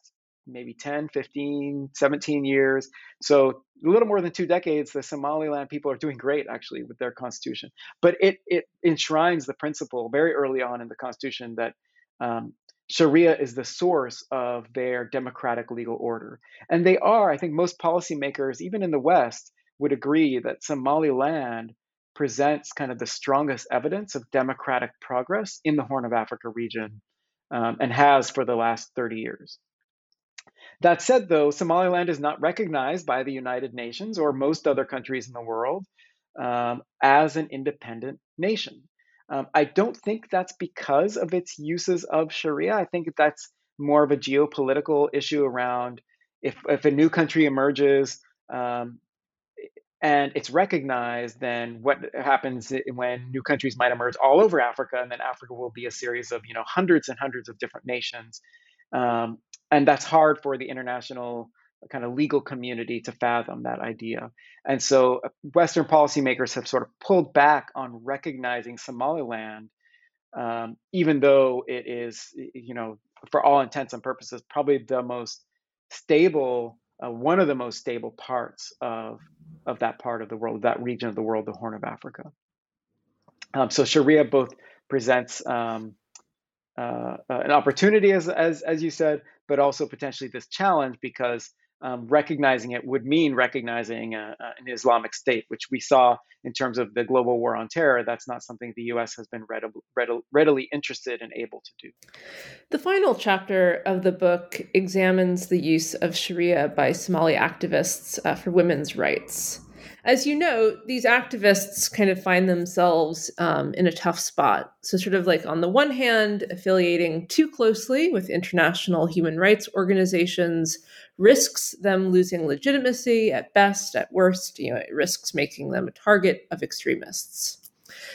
maybe 10, 15, 17 years. So a little more than two decades, the Somaliland people are doing great actually with their constitution. But it, it enshrines the principle very early on in the constitution that um, Sharia is the source of their democratic legal order. And they are, I think most policymakers, even in the West, would agree that Somaliland presents kind of the strongest evidence of democratic progress in the Horn of Africa region um, and has for the last 30 years. That said, though, Somaliland is not recognized by the United Nations or most other countries in the world um, as an independent nation. Um, I don't think that's because of its uses of Sharia. I think that's more of a geopolitical issue around if, if a new country emerges um, and it's recognized, then what happens when new countries might emerge all over Africa, and then Africa will be a series of you know hundreds and hundreds of different nations. Um, and that's hard for the international kind of legal community to fathom that idea. And so uh, Western policymakers have sort of pulled back on recognizing Somaliland, um, even though it is, you know, for all intents and purposes, probably the most stable, uh, one of the most stable parts of of that part of the world, that region of the world, the Horn of Africa. Um, so Sharia both presents um, uh, uh, an opportunity, as, as, as you said, but also potentially this challenge because um, recognizing it would mean recognizing a, a, an Islamic state, which we saw in terms of the global war on terror. That's not something the U.S. has been readily, readily interested and able to do. The final chapter of the book examines the use of Sharia by Somali activists uh, for women's rights. As you know, these activists kind of find themselves um, in a tough spot. So, sort of like on the one hand, affiliating too closely with international human rights organizations risks them losing legitimacy at best, at worst, you know, it risks making them a target of extremists.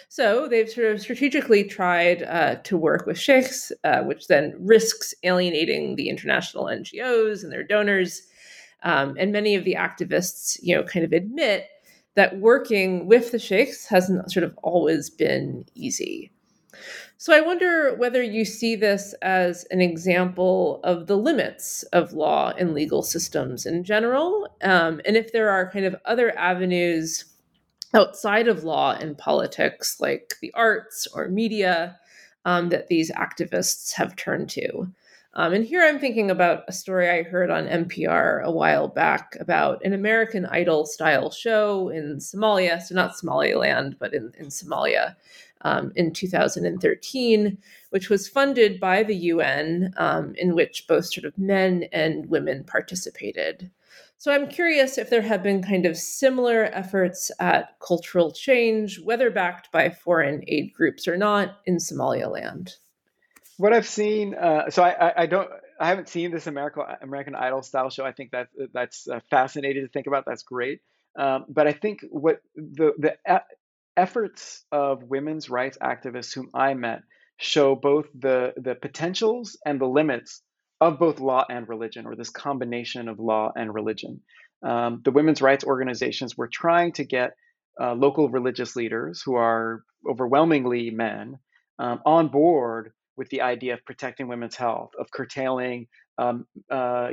So they've sort of strategically tried uh, to work with sheikhs, uh, which then risks alienating the international NGOs and their donors. Um, and many of the activists, you know, kind of admit that working with the sheikhs hasn't sort of always been easy. So I wonder whether you see this as an example of the limits of law and legal systems in general, um, and if there are kind of other avenues outside of law and politics, like the arts or media, um, that these activists have turned to. Um, and here I'm thinking about a story I heard on NPR a while back about an American Idol style show in Somalia, so not Somaliland, but in, in Somalia um, in 2013, which was funded by the UN, um, in which both sort of men and women participated. So I'm curious if there have been kind of similar efforts at cultural change, whether backed by foreign aid groups or not, in Somaliland. What I've seen, uh, so I, I, I, don't, I haven't seen this American American Idol style show. I think that that's uh, fascinating to think about. That's great. Um, but I think what the the efforts of women's rights activists whom I met show both the the potentials and the limits of both law and religion, or this combination of law and religion. Um, the women's rights organizations were trying to get uh, local religious leaders, who are overwhelmingly men, um, on board with the idea of protecting women's health, of curtailing um, uh,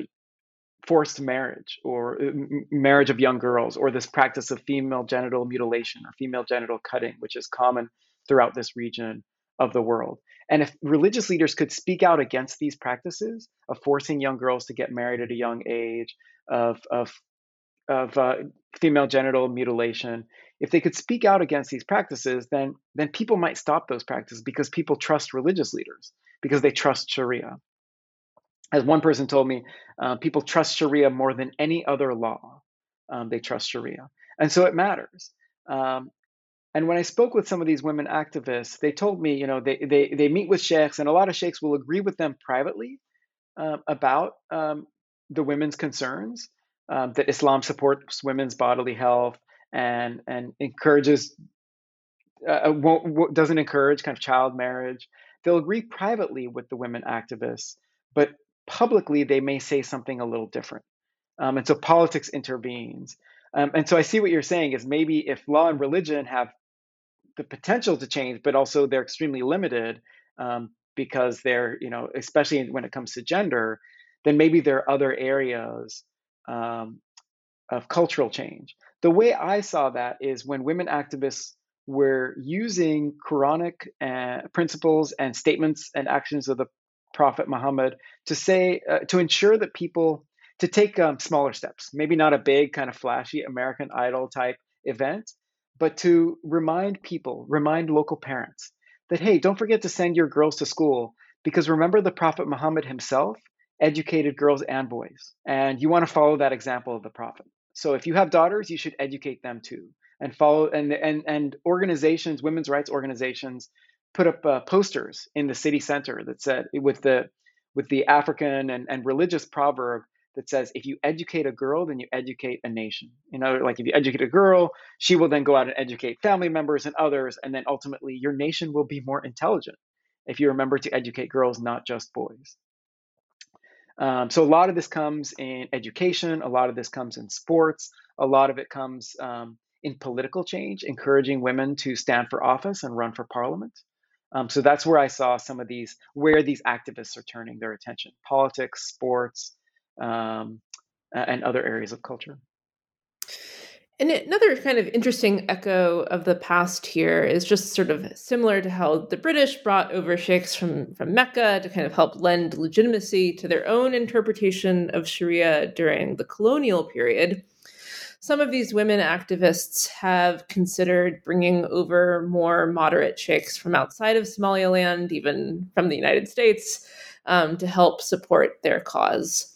forced marriage or uh, marriage of young girls, or this practice of female genital mutilation or female genital cutting, which is common throughout this region of the world. And if religious leaders could speak out against these practices of forcing young girls to get married at a young age, of, of, of uh, female genital mutilation, if they could speak out against these practices, then, then people might stop those practices because people trust religious leaders, because they trust Sharia. As one person told me, uh, people trust Sharia more than any other law. Um, they trust Sharia. And so it matters. Um, and when I spoke with some of these women activists, they told me, you know, they, they, they meet with sheikhs, and a lot of sheikhs will agree with them privately uh, about um, the women's concerns, um, that Islam supports women's bodily health and, and encourages, uh, uh doesn't encourage kind of child marriage. They'll agree privately with the women activists, but publicly they may say something a little different. Um, and so politics intervenes. Um, and so I see what you're saying is maybe if law and religion have the potential to change, but also they're extremely limited um, because they're, you know, especially when it comes to gender, then maybe there are other areas um, of cultural change. The way I saw that is when women activists were using Quranic uh, principles and statements and actions of the Prophet Muhammad to say, uh, to ensure that people, to take um, smaller steps, maybe not a big kind of flashy American Idol type event, but to remind people, remind local parents that, hey, don't forget to send your girls to school because remember the Prophet Muhammad himself educated girls and boys. And you want to follow that example of the Prophet. So if you have daughters, you should educate them too. And follow and and and organizations, women's rights organizations, put up uh, posters in the city center that said with the with the African and, and religious proverb that says if you educate a girl, then you educate a nation. You know, like if you educate a girl, she will then go out and educate family members and others, and then ultimately your nation will be more intelligent if you remember to educate girls, not just boys. Um, so a lot of this comes in education, a lot of this comes in sports, a lot of it comes um, in political change, encouraging women to stand for office and run for parliament. Um, so that's where I saw some of these, where these activists are turning their attention politics, sports, um, and other areas of culture. And another kind of interesting echo of the past here is just sort of similar to how the British brought over sheikhs from, from Mecca to kind of help lend legitimacy to their own interpretation of Sharia during the colonial period. Some of these women activists have considered bringing over more moderate sheikhs from outside of Somaliland, even from the United States, um, to help support their cause.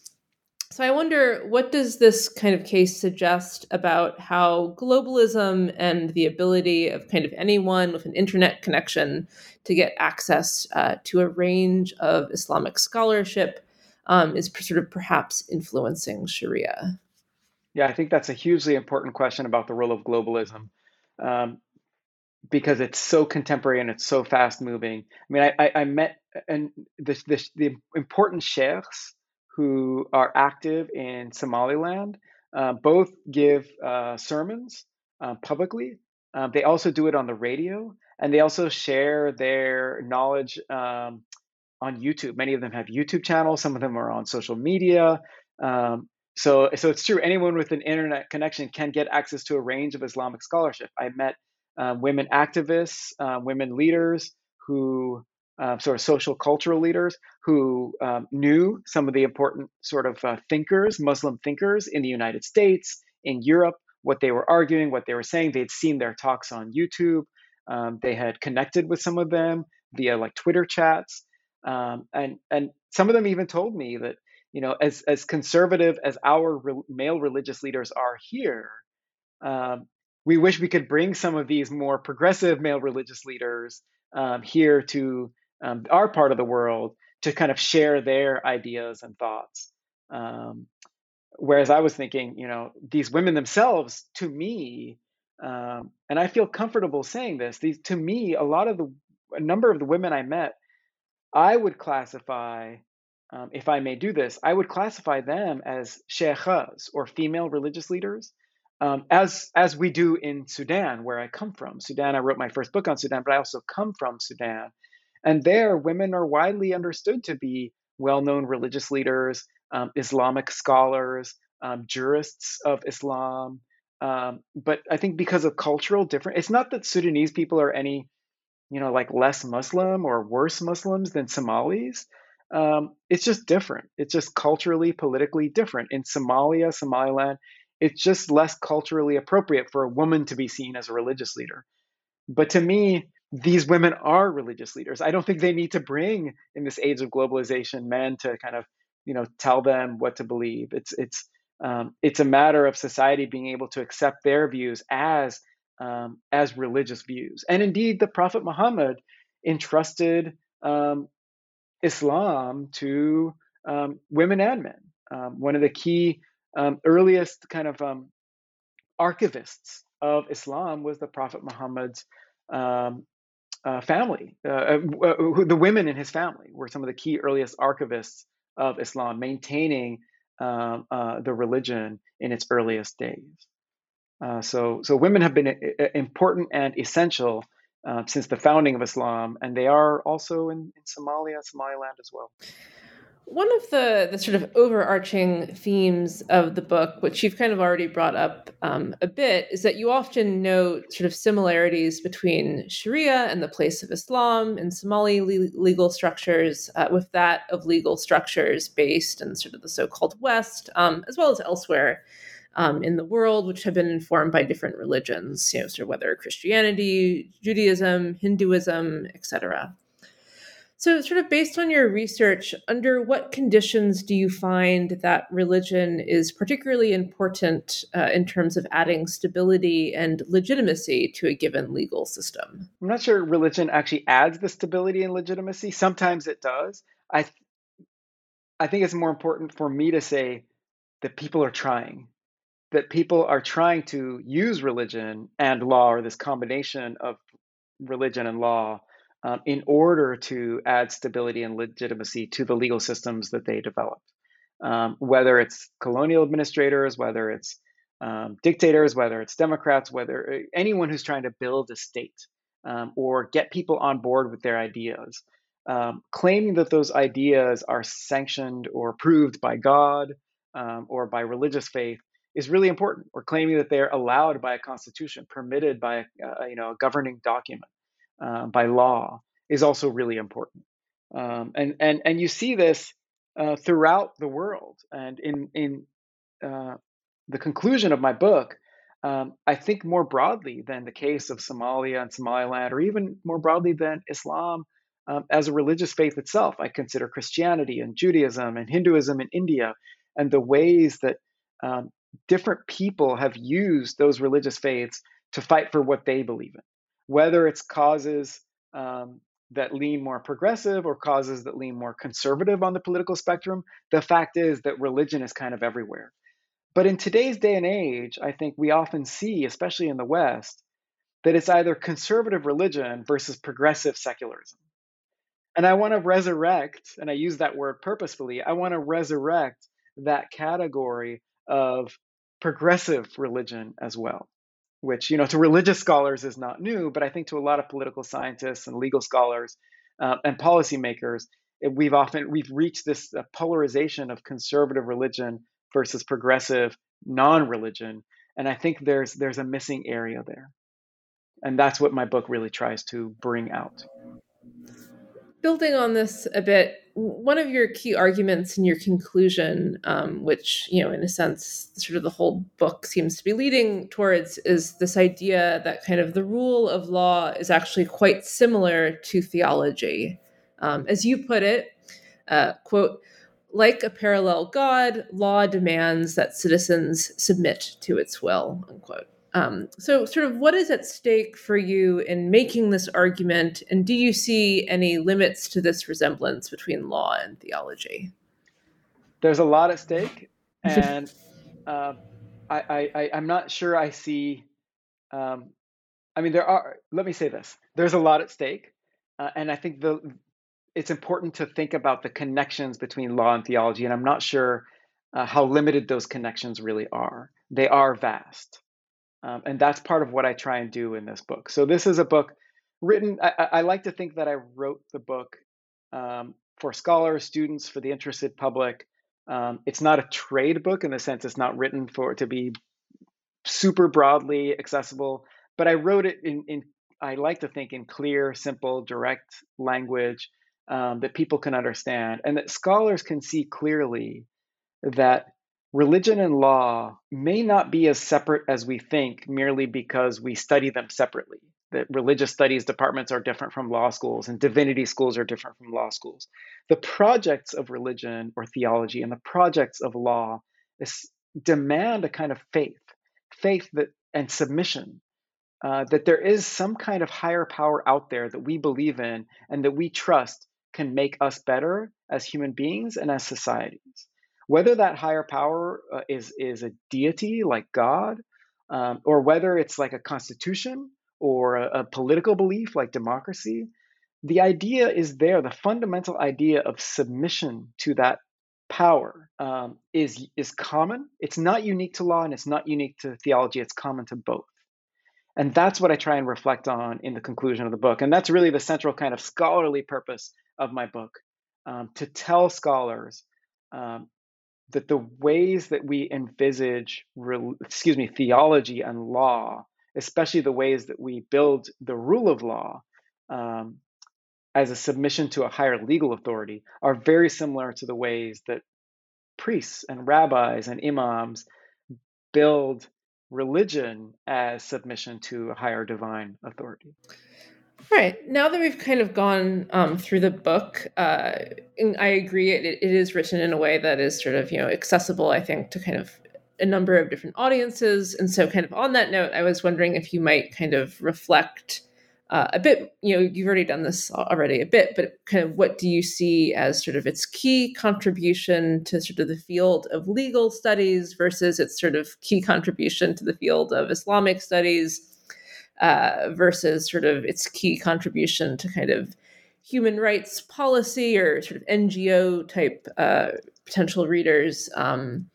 So I wonder what does this kind of case suggest about how globalism and the ability of kind of anyone with an internet connection to get access uh, to a range of Islamic scholarship um, is sort of perhaps influencing Sharia? Yeah, I think that's a hugely important question about the role of globalism. Um, because it's so contemporary and it's so fast moving. I mean, I, I, I met and the, the, the important sheikhs who are active in Somaliland uh, both give uh, sermons uh, publicly. Um, they also do it on the radio, and they also share their knowledge um, on YouTube. Many of them have YouTube channels. Some of them are on social media. Um, so, so it's true. Anyone with an internet connection can get access to a range of Islamic scholarship. I met uh, women activists, uh, women leaders who uh, sort of social cultural leaders who um, knew some of the important sort of uh, thinkers, Muslim thinkers in the United States, in Europe, what they were arguing, what they were saying. They'd seen their talks on YouTube. Um, they had connected with some of them via like Twitter chats, um, and and some of them even told me that you know as as conservative as our re- male religious leaders are here, um, we wish we could bring some of these more progressive male religious leaders um, here to um, our part of the world to kind of share their ideas and thoughts. Um, whereas I was thinking, you know, these women themselves, to me, um, and I feel comfortable saying this, these to me, a lot of the, a number of the women I met, I would classify, um, if I may do this, I would classify them as sheikhas or female religious leaders. Um, as as we do in Sudan, where I come from. Sudan, I wrote my first book on Sudan, but I also come from Sudan, and there, women are widely understood to be well known religious leaders, um, Islamic scholars, um, jurists of Islam. Um, but I think because of cultural difference, it's not that Sudanese people are any, you know, like less Muslim or worse Muslims than Somalis. Um, it's just different. It's just culturally, politically different. In Somalia, Somaliland, it's just less culturally appropriate for a woman to be seen as a religious leader. But to me, these women are religious leaders. I don't think they need to bring in this age of globalization men to kind of you know tell them what to believe. It's it's um, it's a matter of society being able to accept their views as um, as religious views. And indeed, the Prophet Muhammad entrusted um, Islam to um, women and men. Um, one of the key um, earliest kind of archivists of Islam was the Prophet Muhammad's um, uh, family. Uh, uh, uh the women in his family were some of the key earliest archivists of Islam, maintaining um, uh, the religion in its earliest days. So, so women have been important and essential since the founding of Islam, and they are also in, in Somalia, Somaliland as well. One of the, the sort of overarching themes of the book, which you've kind of already brought up um, a bit, is that you often note sort of similarities between Sharia and the place of Islam in Somali le- legal structures uh, with that of legal structures based in sort of the so called West, um, as well as elsewhere um, in the world, which have been informed by different religions, you know, sort of whether Christianity, Judaism, Hinduism, etc. So, sort of based on your research, under what conditions do you find that religion is particularly important uh, in terms of adding stability and legitimacy to a given legal system? I'm not sure religion actually adds the stability and legitimacy. Sometimes it does. I, th- I think it's more important for me to say that people are trying, that people are trying to use religion and law, or this combination of religion and law um, in order to add stability and legitimacy to the legal systems that they developed. Um, whether it's colonial administrators, whether it's um, dictators, whether it's Democrats, whether uh, anyone who's trying to build a state um, or get people on board with their ideas, um, claiming that those ideas are sanctioned or approved by God um, or by religious faith is really important, or claiming that they're allowed by a constitution, permitted by uh, you know a governing document uh, by law is also really important. Um, and and and you see this uh, throughout the world. And in in uh, the conclusion of my book, um, I think more broadly than the case of Somalia and Somaliland, or even more broadly than Islam um, as a religious faith itself, I consider Christianity and Judaism and Hinduism in India, and the ways that um, different people have used those religious faiths to fight for what they believe in whether it's causes um, that lean more progressive or causes that lean more conservative on the political spectrum, the fact is that religion is kind of everywhere. But in today's day and age, I think we often see, especially in the West, that it's either conservative religion versus progressive secularism. And I want to resurrect, and I use that word purposefully, I want to resurrect that category of progressive religion as well, which, you know, to religious scholars is not new, but I think to a lot of political scientists and legal scholars uh, and policymakers, we've often we've reached this uh, polarization of conservative religion versus progressive non-religion, and I think there's there's a missing area there, and that's what my book really tries to bring out. Building on this a bit, one of your key arguments in your conclusion, um, which, you know, in a sense, sort of the whole book seems to be leading towards, is this idea that kind of the rule of law is actually quite similar to theology. Um, as you put it, uh, quote, like a parallel God, law demands that citizens submit to its will, unquote. Um, so, sort of, what is at stake for you in making this argument, and do you see any limits to this resemblance between law and theology? There's a lot at stake, and uh, I, I, I'm not sure I see. Um, I mean, there are. Let me say this: there's a lot at stake, uh, and I think the it's important to think about the connections between law and theology, and I'm not sure uh, how limited those connections really are. They are vast. Um, and that's part of what I try and do in this book. So this is a book written. I, I like to think that I wrote the book um, for scholars, students, for the interested public. Um, it's not a trade book in the sense it's not written for to be super broadly accessible, but I wrote it in, in I like to think in clear, simple, direct language um, that people can understand, and that scholars can see clearly that religion and law may not be as separate as we think merely because we study them separately. That religious studies departments are different from law schools and divinity schools are different from law schools. The projects of religion or theology and the projects of law is, demand a kind of faith, faith that and submission. Uh, that there is some kind of higher power out there that we believe in and that we trust can make us better as human beings and as societies whether that higher power uh, is is a deity like God, um, or whether it's like a constitution or a, a, political belief like democracy, the idea is there. The fundamental idea of submission to that power um, is is common. It's not unique to law and it's not unique to theology. It's common to both. And that's what I try and reflect on in the conclusion of the book. And that's really the central kind of scholarly purpose of my book um, to tell scholars um, that the ways that we envisage, excuse me, theology and law, especially the ways that we build the rule of law um, as a submission to a higher legal authority, are very similar to the ways that priests and rabbis and imams build religion as submission to a higher divine authority. All right. Now that we've kind of gone um, through the book, uh, I agree it, it is written in a way that is sort of you know accessible. I think to kind of a number of different audiences. And so, kind of on that note, I was wondering if you might kind of reflect uh, a bit. You know, you've already done this already a bit, but kind of what do you see as sort of its key contribution to sort of the field of legal studies versus its sort of key contribution to the field of Islamic studies? Uh, versus sort of its key contribution to kind of human rights policy or sort of NGO type uh, potential readers. Um,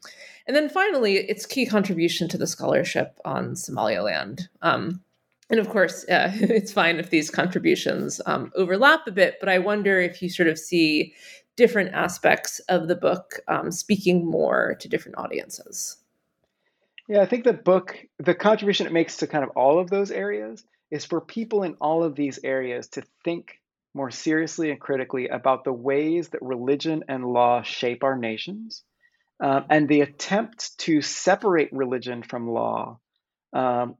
and then finally, its key contribution to the scholarship on Somaliland. Um, and of course, uh, it's fine if these contributions um, overlap a bit, but I wonder if you sort of see different aspects of the book um, speaking more to different audiences. Yeah, I think the book, the contribution it makes to kind of all of those areas is for people in all of these areas to think more seriously and critically about the ways that religion and law shape our nations. Um, and the attempt to separate religion from law um,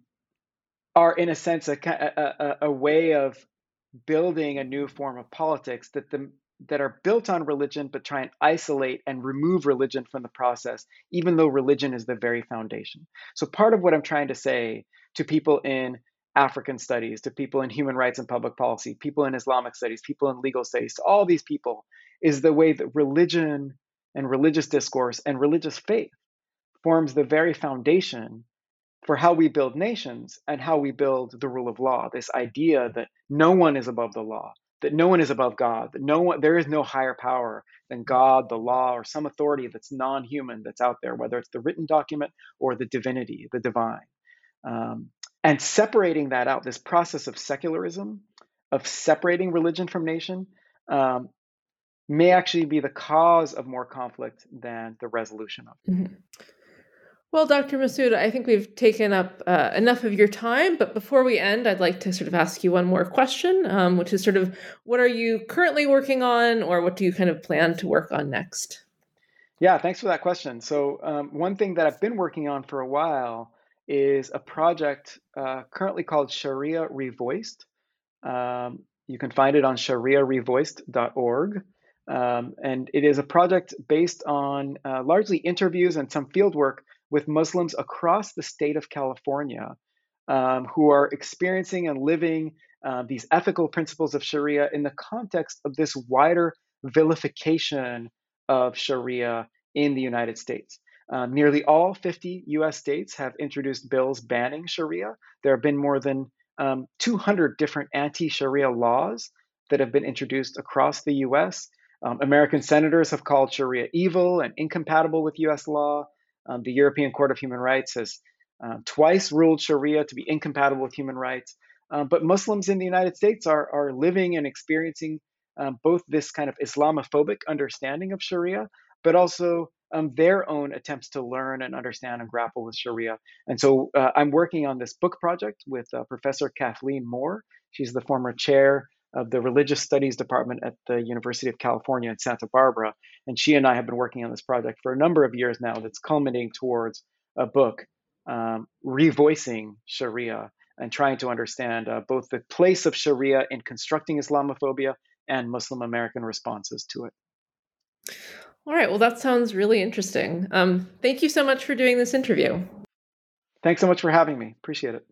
are, in a sense, a, a, a way of building a new form of politics that the that are built on religion but try and isolate and remove religion from the process, even though religion is the very foundation. So, part of what I'm trying to say to people in African studies, to people in human rights and public policy, people in Islamic studies, people in legal studies, to all these people, is the way that religion and religious discourse and religious faith forms the very foundation for how we build nations and how we build the rule of law. This idea that no one is above the law, that no one is above God, that no one there is no higher power than God, the law, or some authority that's non-human that's out there, whether it's the written document or the divinity, the divine. Um, and separating that out, this process of secularism, of separating religion from nation, um, may actually be the cause of more conflict than the resolution of it. Mm-hmm. Well, Dr. Massoud, I think we've taken up uh, enough of your time, but before we end, I'd like to sort of ask you one more question, um, which is sort of what are you currently working on, or what do you kind of plan to work on next? Yeah, thanks for that question. So, um, one thing that I've been working on for a while is a project uh, currently called Sharia Revoiced. Um, you can find it on shariarevoiced.org. Um, and it is a project based on uh, largely interviews and some fieldwork with Muslims across the state of California um, who are experiencing and living uh, these ethical principles of Sharia in the context of this wider vilification of Sharia in the United States. Uh, nearly all 50 US states have introduced bills banning Sharia. There have been more than um, 200 different anti Sharia laws that have been introduced across the US. Um, American senators have called Sharia evil and incompatible with US law. Um, the European Court of Human Rights has uh, twice ruled Sharia to be incompatible with human rights. Um, but Muslims in the United States are, are living and experiencing um, both this kind of Islamophobic understanding of Sharia, but also um, their own attempts to learn and understand and grapple with Sharia. And so uh, I'm working on this book project with uh, Professor Kathleen Moore. She's the former chair of the Religious Studies Department at the University of California in Santa Barbara. And she and I have been working on this project for a number of years now that's culminating towards a book um, revoicing Sharia and trying to understand uh, both the place of Sharia in constructing Islamophobia and Muslim American responses to it. All right. Well, that sounds really interesting. Um, thank you so much for doing this interview. Thanks so much for having me. Appreciate it.